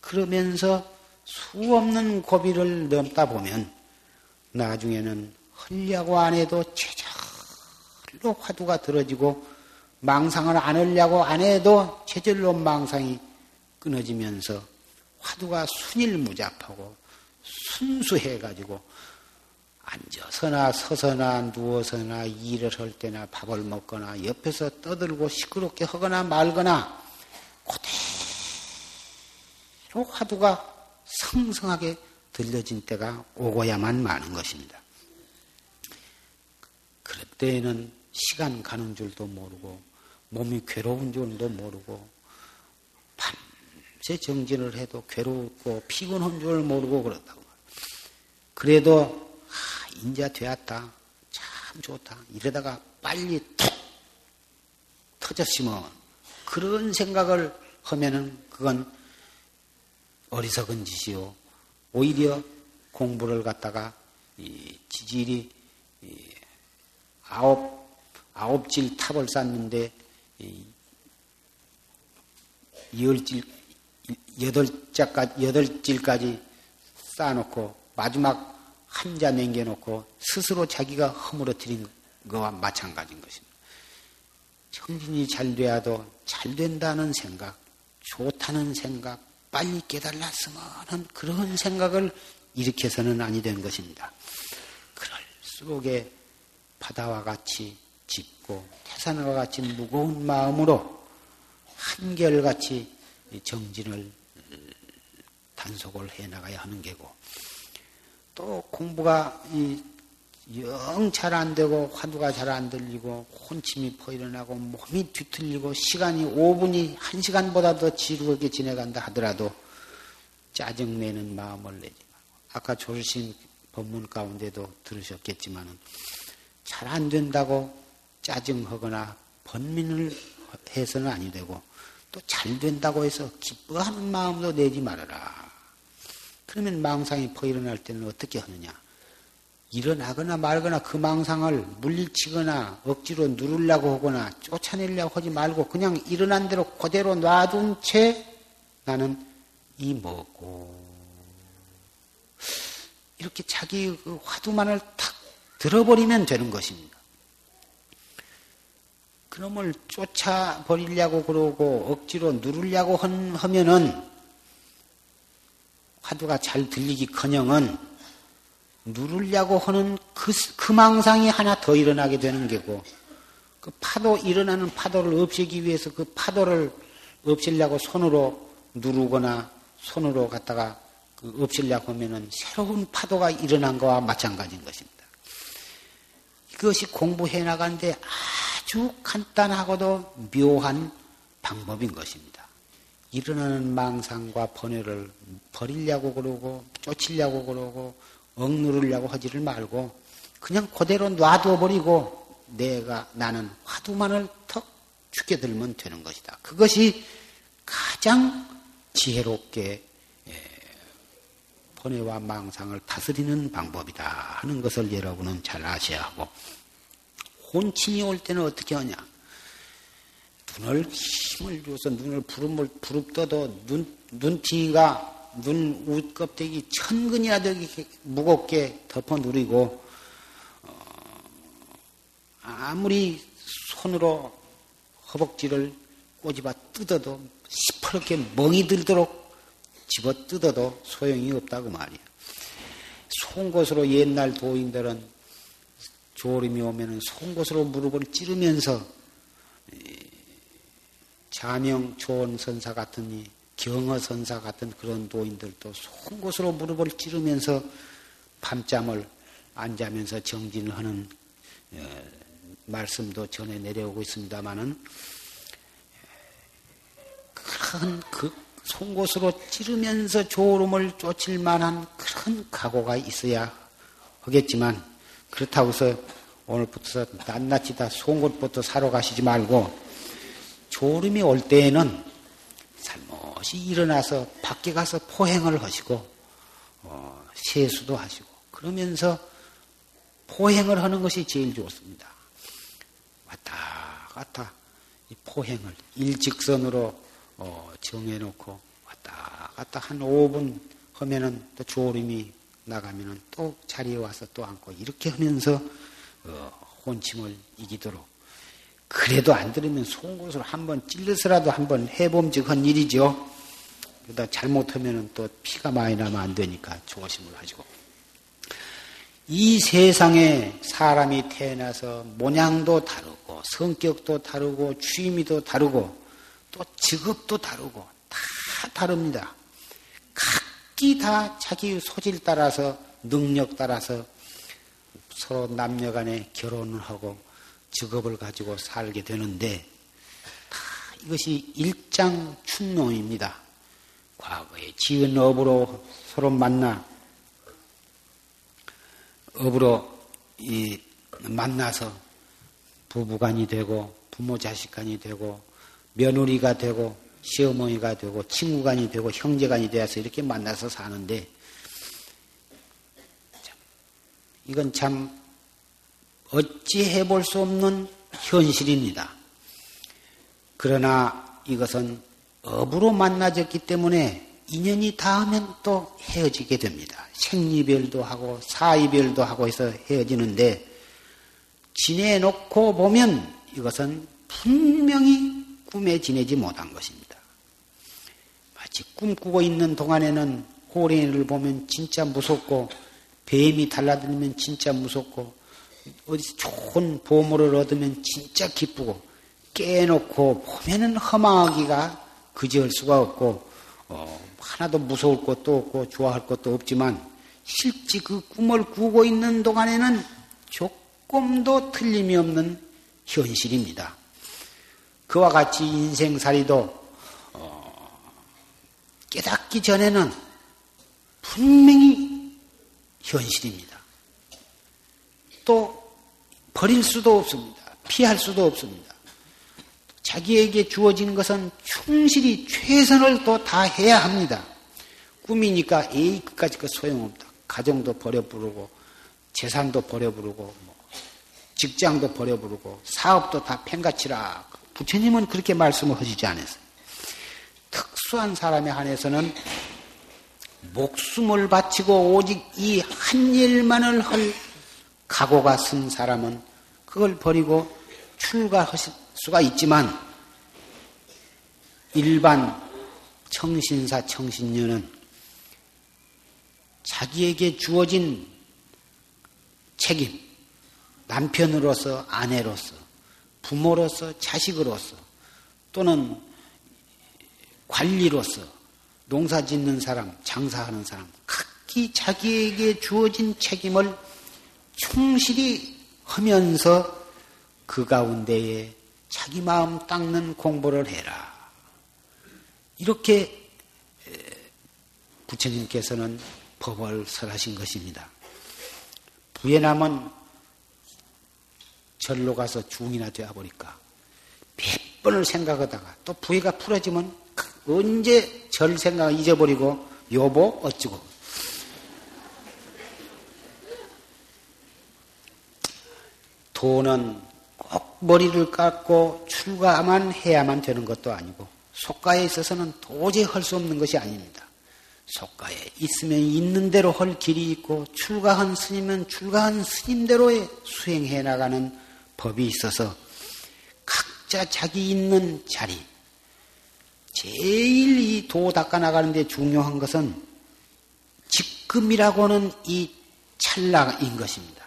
그러면서 수 없는 고비를 넘다 보면 나중에는 흘려고 안 해도 제절로 화두가 들어지고 망상을 안 하려고 안 해도 제절로 망상이 끊어지면서 화두가 순일무잡하고 순수해가지고 앉아서나 서서나 누워서나 일을 할 때나 밥을 먹거나 옆에서 떠들고 시끄럽게 하거나 말거나 그대로 화두가 성성하게 들려진 때가 오고야만 많은 것입니다. 그럴 때에는 시간 가는 줄도 모르고 몸이 괴로운 줄도 모르고 밤새 정진을 해도 괴롭고 피곤한 줄 모르고 그렇다고. 그래도 아, 인자 되었다. 참 좋다. 이러다가 빨리 툭 터졌으면 그런 생각을 하면은 그건 어리석은 짓이요. 오히려 공부를 갖다가 지질이 아홉 아홉 질 탑을 쌓는데 열 질 여덟 자까지 여덟 질까지 쌓아놓고 마지막 한 자 남겨놓고 스스로 자기가 허물어뜨린 거와 마찬가지인 것입니다. 정신이 잘 돼야도 잘 된다는 생각, 좋다는 생각, 빨리 깨달았으면 하는 그런 생각을 일으켜서는 아니 된 것입니다. 그럴수록에 바다와 같이 짙고 태산과 같이 무거운 마음으로 한결같이 정진을 단속을 해 나가야 하는 게고 또 공부가 영 잘 안 되고 화두가 잘 안 들리고 혼침이 퍼 일어나고 몸이 뒤틀리고 시간이 5분이 1시간보다 더 지루하게 지내간다 하더라도 짜증내는 마음을 내지 아까 조르신 법문 가운데도 들으셨겠지만은 잘 안 된다고 짜증하거나 번민을 해서는 아니 되고 또 잘 된다고 해서 기뻐하는 마음도 내지 말아라. 그러면 망상이 퍼 일어날 때는 어떻게 하느냐? 일어나거나 말거나 그 망상을 물리치거나 억지로 누르려고 하거나 쫓아내려고 하지 말고 그냥 일어난 대로 그대로 놔둔 채 나는 이 먹고 이렇게 자기 그 화두만을 탁 들어버리면 되는 것입니다. 그놈을 쫓아버리려고 그러고 억지로 누르려고 하면은 화두가 잘 들리기 커녕은 누르려고 하는 그, 그 망상이 하나 더 일어나게 되는 게고 그 파도 일어나는 파도를 없애기 위해서 그 파도를 없애려고 손으로 누르거나 손으로 갖다가 그 없애려고 하면은 새로운 파도가 일어난 거와 마찬가지인 것입니다. 이것이 공부해 나가는데 아주 간단하고도 묘한 방법인 것입니다. 일어나는 망상과 번뇌를 버리려고 그러고 쫓으려고 그러고 억누르려고 하지를 말고 그냥 그대로 놔둬 버리고 내가 나는 화두만을 턱 죽여들면 되는 것이다. 그것이 가장 지혜롭게 번뇌와 망상을 다스리는 방법이다 하는 것을 여러분은 잘 아셔야 하고 혼침이 올 때는 어떻게 하냐? 눈을 힘을 줘서 눈을 부릅을 부릅 떠도 눈 눈팅이가 눈 웃껍데기 천근이라도 이렇게 무겁게 덮어 누리고 어, 아무리 손으로 허벅지를 꼬집어 뜯어도 시퍼렇게 멍이 들도록 집어 뜯어도 소용이 없다고 말이야. 송곳으로 옛날 도인들은 조림이 오면은 송곳으로 무릎을 찌르면서 자명 좋은 선사 같은 경허 선사 같은 그런 도인들도 송곳으로 무릎을 찌르면서 밤잠을 안 자면서 정진을 하는 어, 말씀도 전해 내려오고 있습니다만은 큰 그 송곳으로 찌르면서 졸음을 쫓을 만한 그런 각오가 있어야 하겠지만 그렇다고 해서 오늘부터 낱낱이 다 송곳부터 사러 가시지 말고 졸음이 올 때에는 살못이 일어나서 밖에 가서 포행을 하시고 어, 세수도 하시고 그러면서 포행을 하는 것이 제일 좋습니다. 왔다 갔다 이 포행을 일직선으로 어, 정해놓고 왔다 갔다 한 5분 하면은 또 졸음이 나가면은 또 자리에 와서 또 앉고 이렇게 하면서 어, 혼침을 이기도록 그래도 안 들으면 송곳을 한번 찔러서라도 한번 해봄직한 일이죠. 그러다 잘못하면은 또 피가 많이 나면 안 되니까 조심을 하시고. 이 세상에 사람이 태어나서 모양도 다르고 성격도 다르고 취미도 다르고 또 직업도 다르고 다 다릅니다. 각기 다 자기 소질 따라서 능력 따라서 서로 남녀 간에 결혼을 하고 직업을 가지고 살게 되는데 다 이것이 일장춘노입니다. 과거에 지은 업으로 서로 만나 업으로 이 만나서 부부간이 되고 부모 자식간이 되고 며느리가 되고 시어머니가 되고 친구간이 되고 형제간이 되어서 이렇게 만나서 사는데 이건 참 어찌 해볼 수 없는 현실입니다. 그러나 이것은 업으로 만나졌기 때문에 인연이 닿으면 또 헤어지게 됩니다. 생리별도 하고 사이별도 하고 해서 헤어지는데 지내놓고 보면 이것은 분명히 꿈에 지내지 못한 것입니다. 마치 꿈꾸고 있는 동안에는 호랭이를 보면 진짜 무섭고 뱀이 달라들면 진짜 무섭고 어디서 좋은 보물을 얻으면 진짜 기쁘고 깨놓고 보면은 허망하기가 그지할 수가 없고 어, 하나도 무서울 것도 없고 좋아할 것도 없지만 실제 그 꿈을 꾸고 있는 동안에는 조금도 틀림이 없는 현실입니다. 그와 같이 인생살이도 어, 깨닫기 전에는 분명히 현실입니다. 또 버릴 수도 없습니다. 피할 수도 없습니다. 자기에게 주어진 것은 충실히 최선을 또 다 해야 합니다. 꿈이니까 에이 끝까지 그 소용없다. 가정도 버려부르고 재산도 버려부르고 뭐 직장도 버려부르고 사업도 다 팽가치라. 부처님은 그렇게 말씀을 하시지 않았어요. 특수한 사람에 한해서는 목숨을 바치고 오직 이 한 일만을 할 각오가 쓴 사람은 그걸 버리고 출가할 수가 있지만 일반 청신사 청신녀는 자기에게 주어진 책임, 남편으로서 아내로서 부모로서 자식으로서 또는 관리로서 농사 짓는 사람, 장사하는 사람, 각기 자기에게 주어진 책임을 충실히 하면서 그 가운데에 자기 마음 닦는 공부를 해라. 이렇게 부처님께서는 법을 설하신 것입니다. 부에 남은 절로 가서 중이나 되어 보니까 몇 번을 생각하다가 또 부해가 풀어지면 언제 절 생각 잊어버리고 여보 어쩌고 돈은 꼭 머리를 깎고 출가만 해야만 되는 것도 아니고 속가에 있어서는 도저히 할 수 없는 것이 아닙니다. 속가에 있으면 있는 대로 할 길이 있고 출가한 스님은 출가한 스님대로의 수행해 나가는 법이 있어서 각자 자기 있는 자리 제일 이 도 닦아 나가는 데 중요한 것은 지금이라고 는 이 찰나인 것입니다.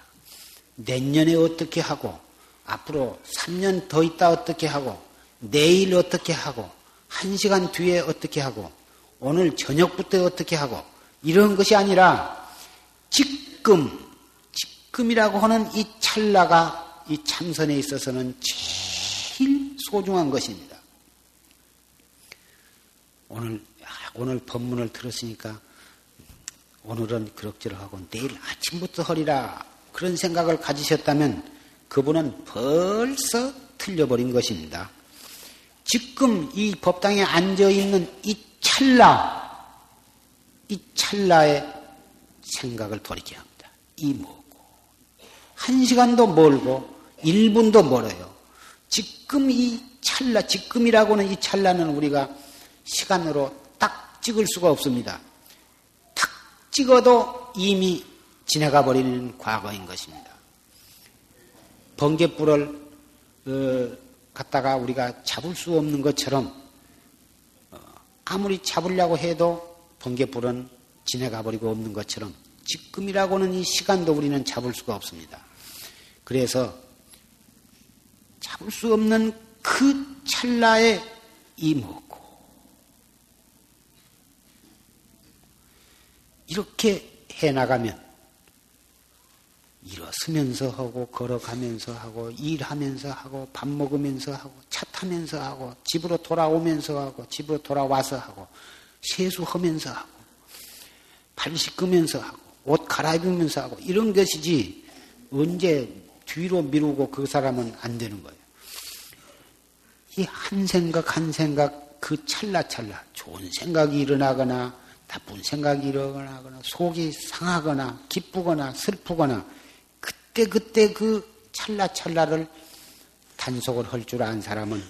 내년에 어떻게 하고 앞으로 3년 더 있다 어떻게 하고 내일 어떻게 하고 한 시간 뒤에 어떻게 하고 오늘 저녁부터 어떻게 하고 이런 것이 아니라 지금 지금이라고 하는 이 찰나가 이 참선에 있어서는 제일 소중한 것입니다. 오늘 오늘 법문을 들었으니까 오늘은 그럭저럭하고 내일 아침부터 허리라 그런 생각을 가지셨다면 그분은 벌써 틀려버린 것입니다. 지금 이 법당에 앉아 있는 이 찰나, 이 찰나의 생각을 돌이켜야 합니다. 이 뭐고. 한 시간도 멀고, 1분도 멀어요. 지금 이 찰나, 지금이라고는 이 찰나는 우리가 시간으로 딱 찍을 수가 없습니다. 딱 찍어도 이미 지나가 버리는 과거인 것입니다. 번개불을 어, 갖다가 우리가 잡을 수 없는 것처럼 어, 아무리 잡으려고 해도 번개불은 지나가 버리고 없는 것처럼 지금이라고는 이 시간도 우리는 잡을 수가 없습니다. 그래서 잡을 수 없는 그 찰나에 이먹고. 이렇게 해나가면 일어서면서 하고 걸어가면서 하고 일하면서 하고 밥 먹으면서 하고 차 타면서 하고 집으로 돌아오면서 하고 집으로 돌아와서 하고 세수하면서 하고 발 씻으면서 하고 옷 갈아입으면서 하고 이런 것이지 언제 뒤로 미루고 그 사람은 안 되는 거예요. 이 한 생각 한 생각 그 찰나찰나 좋은 생각이 일어나거나 나쁜 생각이 일어나거나 속이 상하거나 기쁘거나 슬프거나 그때 그때 그 찰나찰나를 단속을 할 줄 아는 사람은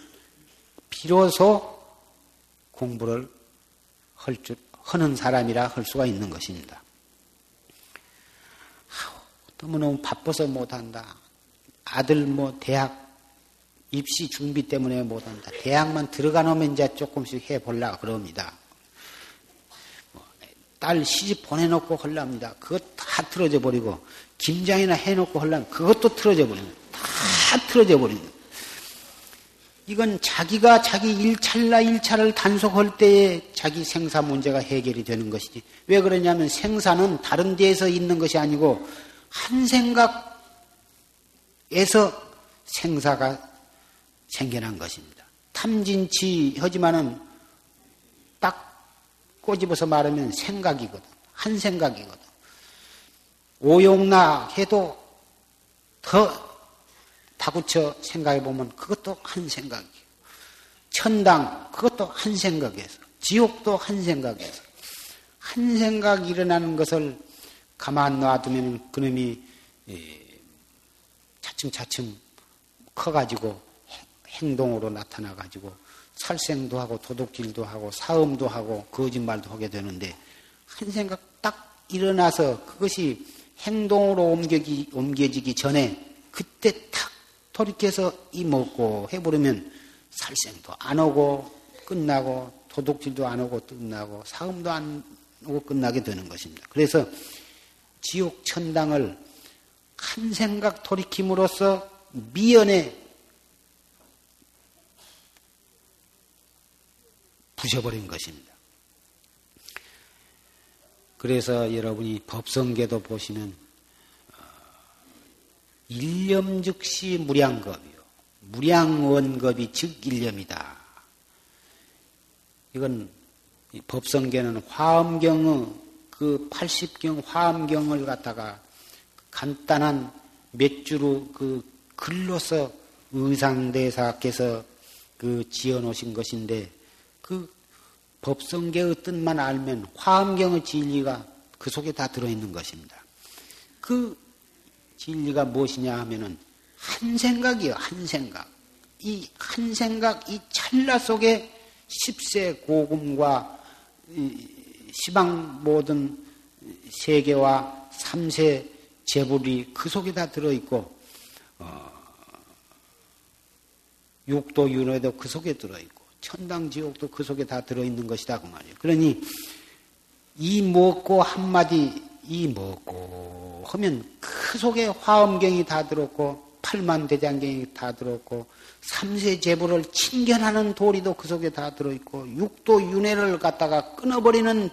비로소 공부를 할 줄, 하는 사람이라 할 수가 있는 것입니다. 너무너무 바빠서 못한다. 아들 뭐 대학 입시 준비 때문에 못한다. 대학만 들어가 놓으면 이제 조금씩 해볼라 그럽니다. 뭐딸 시집 보내놓고 헐랍니다. 그거 다 틀어져 버리고 김장이나 해놓고 하려면 그것도 틀어져 버리는 다 틀어져 버리는 이건 자기가 자기 일찰나 일차를 단속할 때에 자기 생사 문제가 해결이 되는 것이지. 왜 그러냐면 생사는 다른 데에서 있는 것이 아니고 한 생각 에서 생사가 생겨난 것입니다. 탐진치 하지만은 딱 꼬집어서 말하면 생각이거든. 한 생각이거든. 오용나 해도 더 다구쳐 생각해 보면 그것도 한 생각이에요. 천당 그것도 한 생각에서 지옥도 한 생각에서 한 생각 일어나는 것을 가만 놔두면 그놈이 예, 차츰차츰 커가지고 행동으로 나타나가지고 살생도 하고 도둑질도 하고 사음도 하고 거짓말도 하게 되는데 한 생각 딱 일어나서 그것이 행동으로 옮겨지, 옮겨지기 전에 그때 탁 돌이켜서 이 먹고 해버리면 살생도 안 오고 끝나고 도둑질도 안 오고 끝나고 사음도 안 오고 끝나게 되는 것입니다. 그래서 지옥 천당을 한 생각 돌이킴으로써 미연에 부셔버린 것입니다. 그래서 여러분이 법성계도 보시면 어, 일념 즉시 무량겁이요. 무량원겁이 즉 일념이다. 이건 법성계는 화엄경의 그 80경 화엄경을 갖다가 간단한 몇 주로 그 글로서 의상대사께서 그 지어 놓으신 것인데 그 법성계의 뜻만 알면 화엄경의 진리가 그 속에 다 들어있는 것입니다. 그 진리가 무엇이냐 하면은 한 생각이요, 한 생각. 이 한 생각, 이 찰나 속에 십세 고금과 시방 모든 세계와 삼세 재불이 그 속에 다 들어있고, 어, 육도 윤회도 그 속에 들어있고, 천당 지옥도 그 속에 다 들어있는 것이다. 그 말이에요. 그러니, 이 먹고 한마디, 이 먹고 하면 그 속에 화엄경이 다 들었고, 팔만 대장경이 다 들었고, 삼세 제보를 친견하는 도리도 그 속에 다 들어있고, 육도 윤회를 갖다가 끊어버리는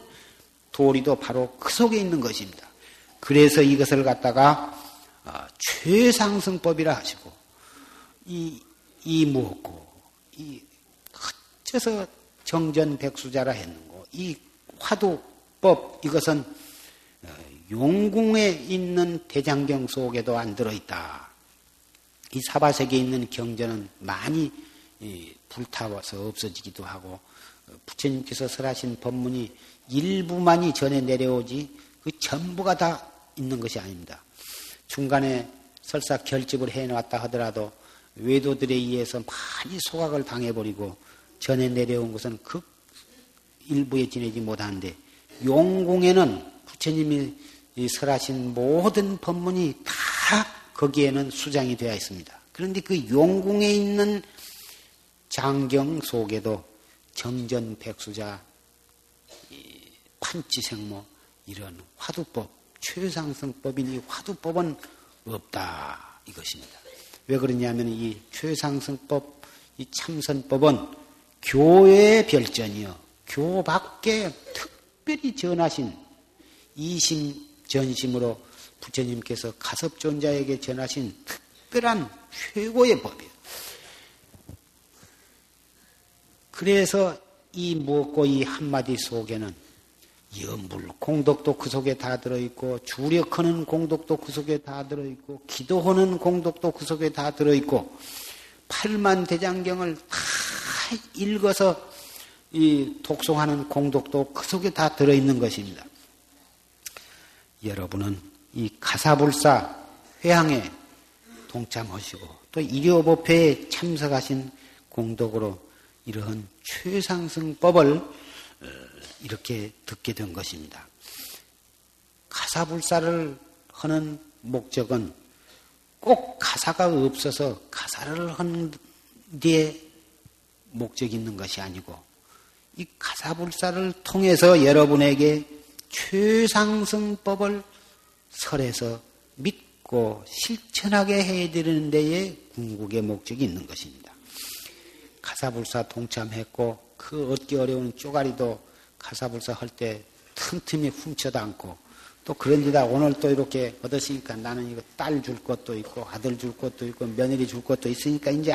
도리도 바로 그 속에 있는 것입니다. 그래서 이것을 갖다가 어, 최상승법이라 하시고, 이, 이 무엇고, 이, 어째서 정전백수자라 했는고, 이 화두법, 이것은 어, 용궁에 있는 대장경 속에도 안 들어있다. 이 사바세계에 있는 경전은 많이 불타워서 없어지기도 하고 어, 부처님께서 설하신 법문이 일부만이 전해 내려오지 그 전부가 다 있는 것이 아닙니다. 중간에 설사 결집을 해놨다 하더라도 외도들에 의해서 많이 소각을 당해버리고 전해 내려온 것은 그 일부에 지내지 못하는데 용궁에는 부처님이 설하신 모든 법문이 다 거기에는 수장이 되어 있습니다. 그런데 그 용궁에 있는 장경 속에도 정전백수자, 판치생모 이런 화두법, 최상승법인 이 화두법은 없다 이것입니다. 왜 그러냐면 이 최상승법, 이 참선법은 교회의 별전이요. 교 밖에 특별히 전하신 이심 전심으로 부처님께서 가섭존자에게 전하신 특별한 최고의 법이에요. 그래서 이 무엇고 이 한마디 속에는 염불 공덕도 그 속에 다 들어있고 주력하는 공덕도 그 속에 다 들어있고 기도하는 공덕도 그 속에 다 들어있고 팔만 대장경을 다 읽어서 이 독송하는 공덕도 그 속에 다 들어있는 것입니다. 여러분은 이 가사불사 회항에 동참하시고 또 일요법회에 참석하신 공덕으로 이러한 최상승법을 어, 이렇게 듣게 된 것입니다. 가사불사를 하는 목적은 꼭 가사가 없어서 가사를 하는 뒤에 목적이 있는 것이 아니고 이 가사불사를 통해서 여러분에게 최상승법을 설해서 믿고 실천하게 해드리는 데에 궁극의 목적이 있는 것입니다. 가사불사 동참했고 그 얻기 어려운 쪼가리도 가사불사 할 때 틈틈이 훔쳐도 않고 또 그런 데다 오늘 또 이렇게 얻었으니까 나는 이거 딸 줄 것도 있고 아들 줄 것도 있고 며느리 줄 것도 있으니까 이제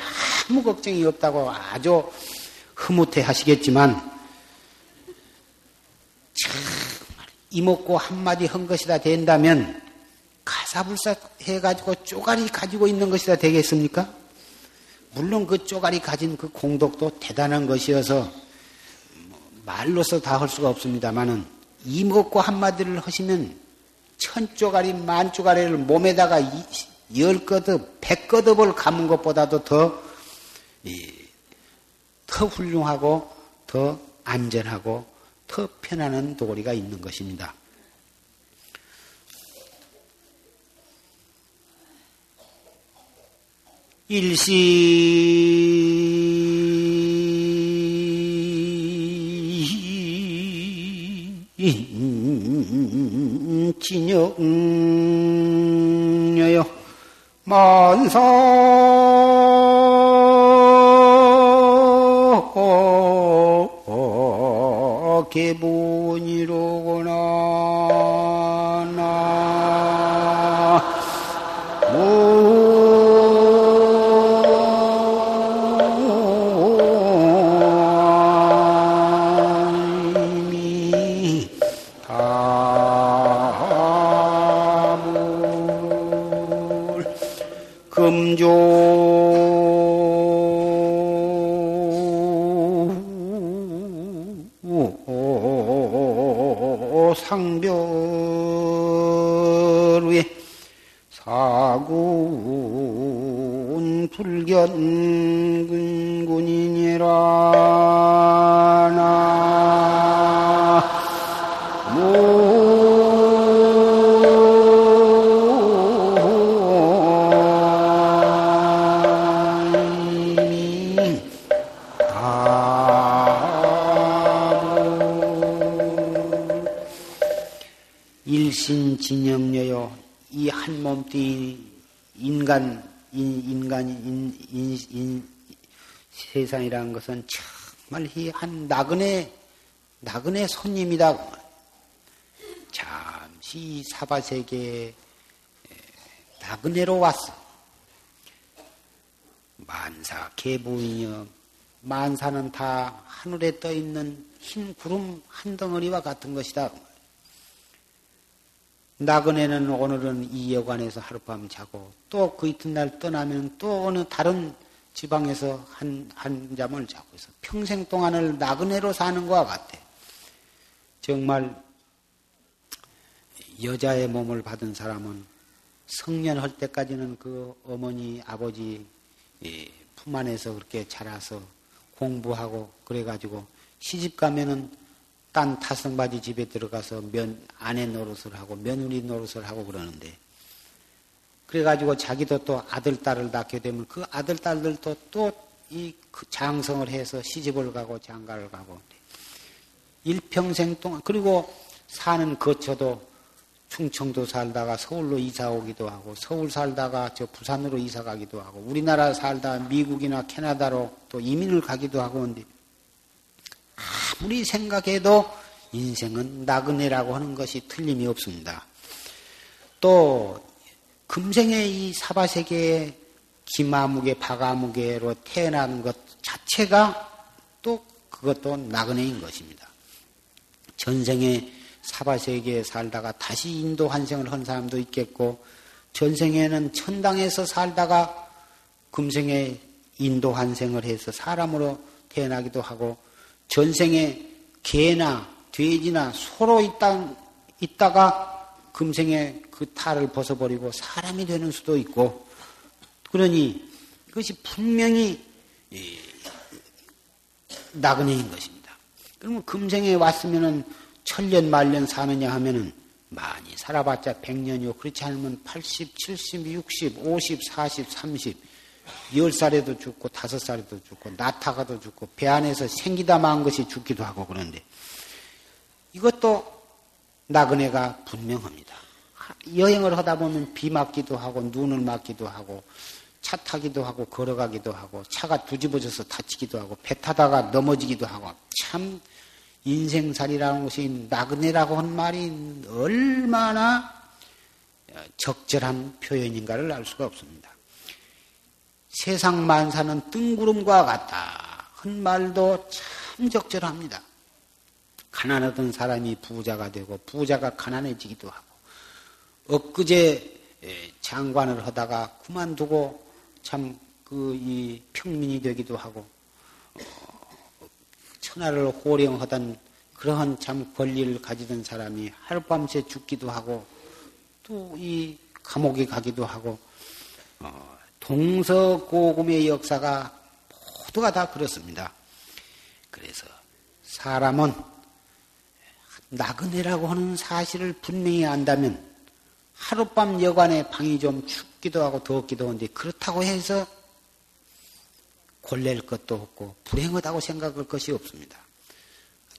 아무 걱정이 없다고 아주 흐뭇해 하시겠지만 정말 이먹고 한마디 한 것이다 된다면 가사불사 해가지고 쪼가리 가지고 있는 것이다 되겠습니까? 물론 그 쪼가리 가진 그 공덕도 대단한 것이어서 말로서 다 할 수가 없습니다만은 이먹고 한마디를 하시면 천 쪼가리 만 쪼가리를 몸에다가 열 거듭 백 거듭을 감은 것보다도 더, 더 훌륭하고 더 안전하고 더 편안한 도리가 있는 것입니다. 일시 진영여여 만사 세상이라는 것은 정말 한 나그네, 나그네 손님이다. 잠시 사바세계 나그네로 왔어. 만사 개부인여 만사는 다 하늘에 떠 있는 흰 구름 한 덩어리와 같은 것이다. 나그네는 오늘은 이 여관에서 하룻밤 자고 또 그 이튿날 떠나면 또 어느 다른 지방에서 한, 한 잠을 자고 있어. 평생 동안을 나그네로 사는 것과 같아. 정말 여자의 몸을 받은 사람은 성년할 때까지는 그 어머니, 아버지 품 안에서 그렇게 자라서 공부하고 그래가지고 시집 가면은 딴 타성바지 집에 들어가서 면, 아내 노릇을 하고 며느리 노릇을 하고 그러는데 그래가지고 자기도 또 아들, 딸을 낳게 되면 그 아들, 딸들도 또이 그 장성을 해서 시집을 가고 장가를 가고 일평생 동안 그리고 사는 거처도 충청도 살다가 서울로 이사 오기도 하고 서울 살다가 저 부산으로 이사 가기도 하고 우리나라 살다 미국이나 캐나다로 또 이민을 가기도 하고 근데 아무리 생각해도 인생은 나그네라고 하는 것이 틀림이 없습니다. 또 금생의 이 사바세계의 기마무게, 바가무게로 태어난 것 자체가 또 그것도 나그네인 것입니다. 전생에 사바세계에 살다가 다시 인도 환생을 한 사람도 있겠고, 전생에는 천당에서 살다가 금생에 인도 환생을 해서 사람으로 태어나기도 하고, 전생에 개나 돼지나 소로 있다, 있다가 금생에 그 탈을 벗어버리고 사람이 되는 수도 있고, 그러니 그것이 분명히 나그네인 것입니다. 그러면 금생에 왔으면은 천년 말년 사느냐 하면은 많이 살아봤자 100년이요. 그렇지 않으면 80, 70, 60, 50, 40, 30, 10살에도 죽고 5살에도 죽고 나타가도 죽고 배 안에서 생기다 만 것이 죽기도 하고 그런데 이것도 나그네가 분명합니다. 여행을 하다 보면 비 맞기도 하고 눈을 맞기도 하고 차 타기도 하고 걸어가기도 하고 차가 뒤집어져서 다치기도 하고 배 타다가 넘어지기도 하고 참 인생살이라는 것이 나그네라고 한 말이 얼마나 적절한 표현인가를 알 수가 없습니다. 세상 만사는 뜬구름과 같다. 한 말도 참 적절합니다. 가난하던 사람이 부자가 되고 부자가 가난해지기도 하고 엊그제 장관을 하다가 그만두고 참 그 이 평민이 되기도 하고 어, 천하를 호령하던 그러한 참 권리를 가지던 사람이 하룻밤새 죽기도 하고 또 이 감옥에 가기도 하고 어, 동서고금의 역사가 모두가 다 그렇습니다. 그래서 사람은 나그네라고 하는 사실을 분명히 안다면 하룻밤 여관에 방이 좀 춥기도 하고 덥기도 한데 그렇다고 해서 골낼 것도 없고 불행하다고 생각할 것이 없습니다.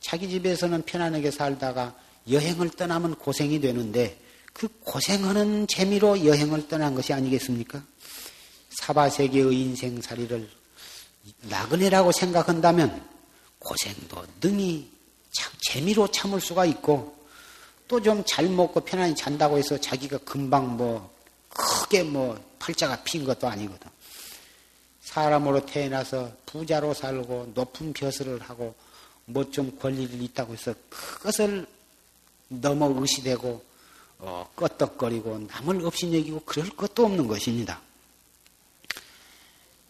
자기 집에서는 편안하게 살다가 여행을 떠나면 고생이 되는데 그 고생하는 재미로 여행을 떠난 것이 아니겠습니까? 사바세계의 인생살이를 나그네라고 생각한다면 고생도 능히 참 재미로 참을 수가 있고 또 좀 잘 먹고 편안히 잔다고 해서 자기가 금방 뭐 크게 뭐 팔자가 핀 것도 아니거든. 사람으로 태어나서 부자로 살고 높은 벼슬을 하고 뭐 좀 권리를 있다고 해서 그것을 넘어 의시되고 어, 껐덕거리고 남을 없이 여기고 그럴 것도 없는 것입니다.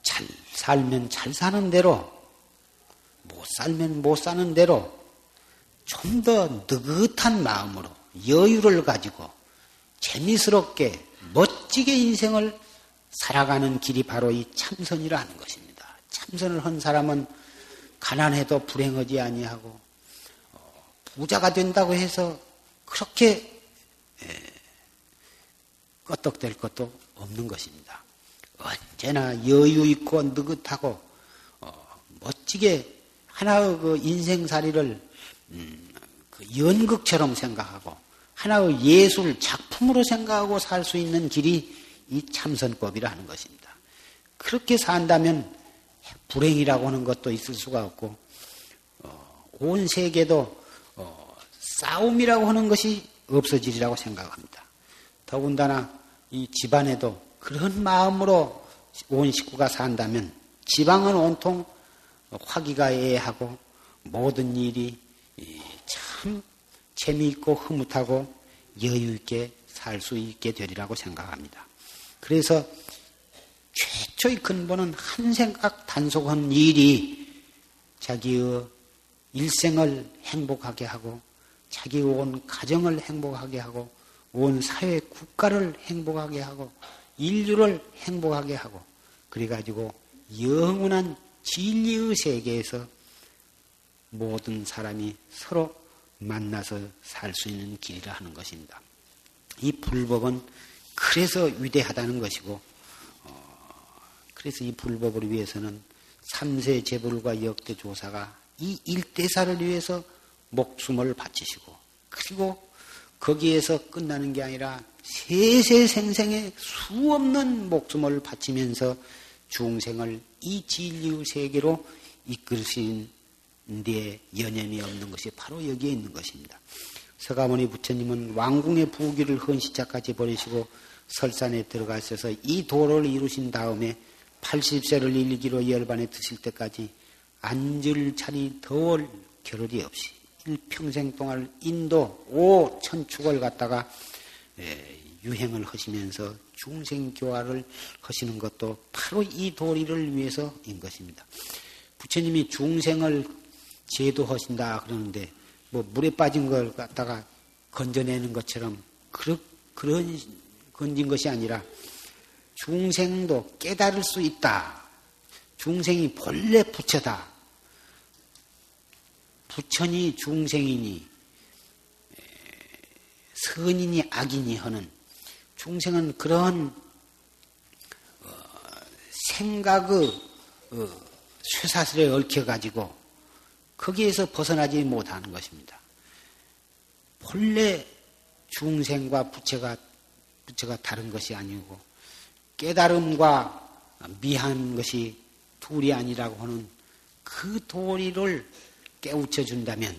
잘 살면 잘 사는 대로 못 살면 못 사는 대로 좀 더 느긋한 마음으로 여유를 가지고 재미스럽게 멋지게 인생을 살아가는 길이 바로 이 참선이라는 것입니다. 참선을 한 사람은 가난해도 불행하지 아니하고 어, 부자가 된다고 해서 그렇게 껐덕될 것도 없는 것입니다. 언제나 여유 있고 느긋하고 어, 멋지게 하나의 그 인생살이를 음, 그 연극처럼 생각하고 하나의 예술 작품으로 생각하고 살 수 있는 길이 이 참선법이라 하는 것입니다. 그렇게 산다면 불행이라고 하는 것도 있을 수가 없고 어, 온 세계도 어, 싸움이라고 하는 것이 없어지리라고 생각합니다. 더군다나 이 집안에도 그런 마음으로 온 식구가 산다면 지방은 온통 화기가 애하고 모든 일이 참 재미있고 흐뭇하고 여유있게 살 수 있게 되리라고 생각합니다. 그래서 최초의 근본은 한 생각 단속한 일이 자기의 일생을 행복하게 하고 자기 온 가정을 행복하게 하고 온 사회 국가를 행복하게 하고 인류를 행복하게 하고 그래가지고 영원한 진리의 세계에서 모든 사람이 서로 만나서 살 수 있는 길이라 하는 것입니다. 이 불법은 그래서 위대하다는 것이고, 어, 그래서 이 불법을 위해서는 삼세 재불과 역대 조사가 이 일대사를 위해서 목숨을 바치시고, 그리고 거기에서 끝나는 게 아니라 세세생생의 수없는 목숨을 바치면서 중생을 이 진리의 세계로 이끌으신 데 연연이 없는 것이 바로 여기에 있는 것입니다. 서가모니 부처님은 왕궁의 부귀를 헌시자까지 버리시고 설산에 들어가셔서 이 도를 이루신 다음에 80세를 일기로 열반에 드실 때까지 앉을 자리 더울 겨를이 없이 일평생 동안 인도 오천축을 갖다가 예, 유행을 하시면서 중생교화를 하시는 것도 바로 이 도리를 위해서인 것입니다. 부처님이 중생을 제도하신다 그러는데 뭐 물에 빠진 걸 갖다가 건져내는 것처럼 그런 그런 건진 것이 아니라 중생도 깨달을 수 있다. 중생이 본래 부처다. 부처니 중생이니 선인이 악인이 하는 중생은 그런 어, 생각의 어, 쇠사슬에 얽혀 가지고 거기에서 벗어나지 못하는 것입니다. 본래 중생과 부처가 부처가 다른 것이 아니고 깨달음과 미한 것이 둘이 아니라고 하는 그 도리를 깨우쳐 준다면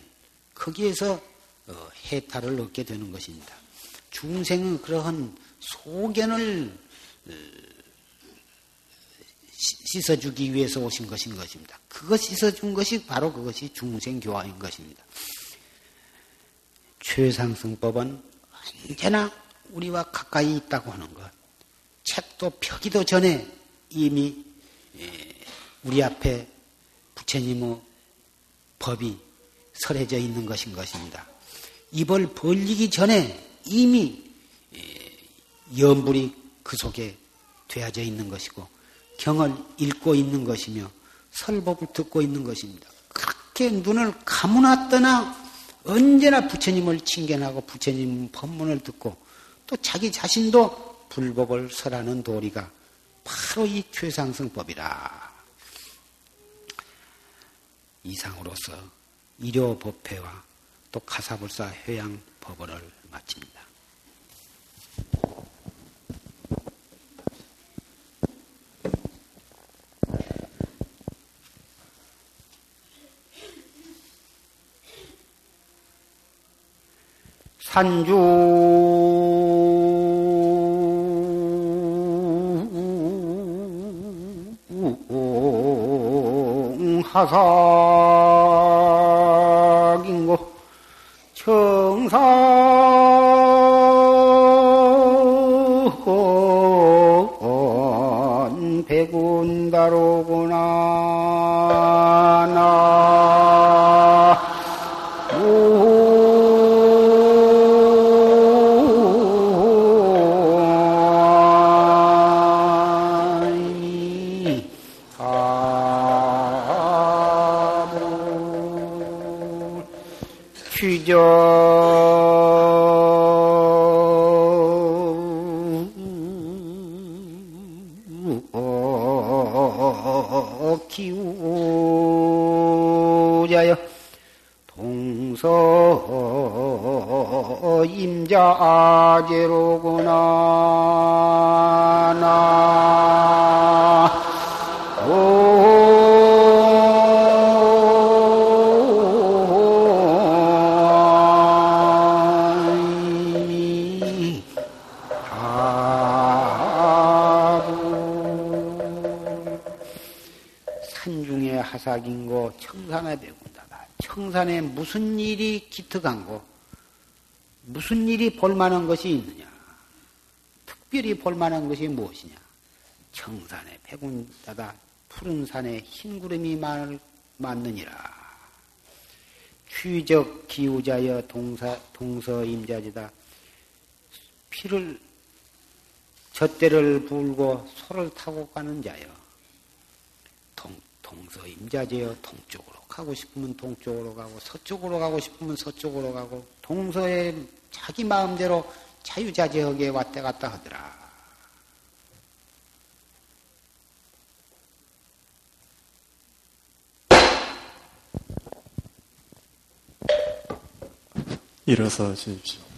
거기에서 어, 해탈을 얻게 되는 것입니다. 중생은 그러한 소견을 어, 씻어주기 위해서 오신 것인 것입니다. 그것 씻어준 것이 바로 그것이 중생교화인 것입니다. 최상승법은 언제나 우리와 가까이 있다고 하는 것. 책도 펴기도 전에 이미 예, 우리 앞에 부처님의 법이 설해져 있는 것인 것입니다. 입을 벌리기 전에 이미 연불이 그 속에 되어져 있는 것이고 경을 읽고 있는 것이며 설법을 듣고 있는 것입니다. 그렇게 눈을 감아놨더나 언제나 부처님을 칭견하고 부처님 법문을 듣고 또 자기 자신도 불법을 설하는 도리가 바로 이 최상승법이라. 이상으로서 일요법회와 또 가사불사 효양 법원을 마칩니다. 산주. 하삭인고 청산 백운다로구 임자 아제로구나 나 산중에 하삭인고 청산에 배운다다. 청산에 무슨 일이 기특한고 무슨 일이 볼만한 것이 있느냐? 특별히 볼만한 것이 무엇이냐? 청산에 백운다다. 푸른 산에 흰 구름이 많느니라. 취적 기우자여 동사, 동서임자지다. 피를 젖대를 불고 소를 타고 가는 자여. 동, 동서임자지여 동쪽으로 가고 싶으면 동쪽으로 가고 서쪽으로 가고 싶으면 서쪽으로 가고 동서에 자기 마음대로 자유자재하게 왔다 갔다 하더라. 일어서 주십시오.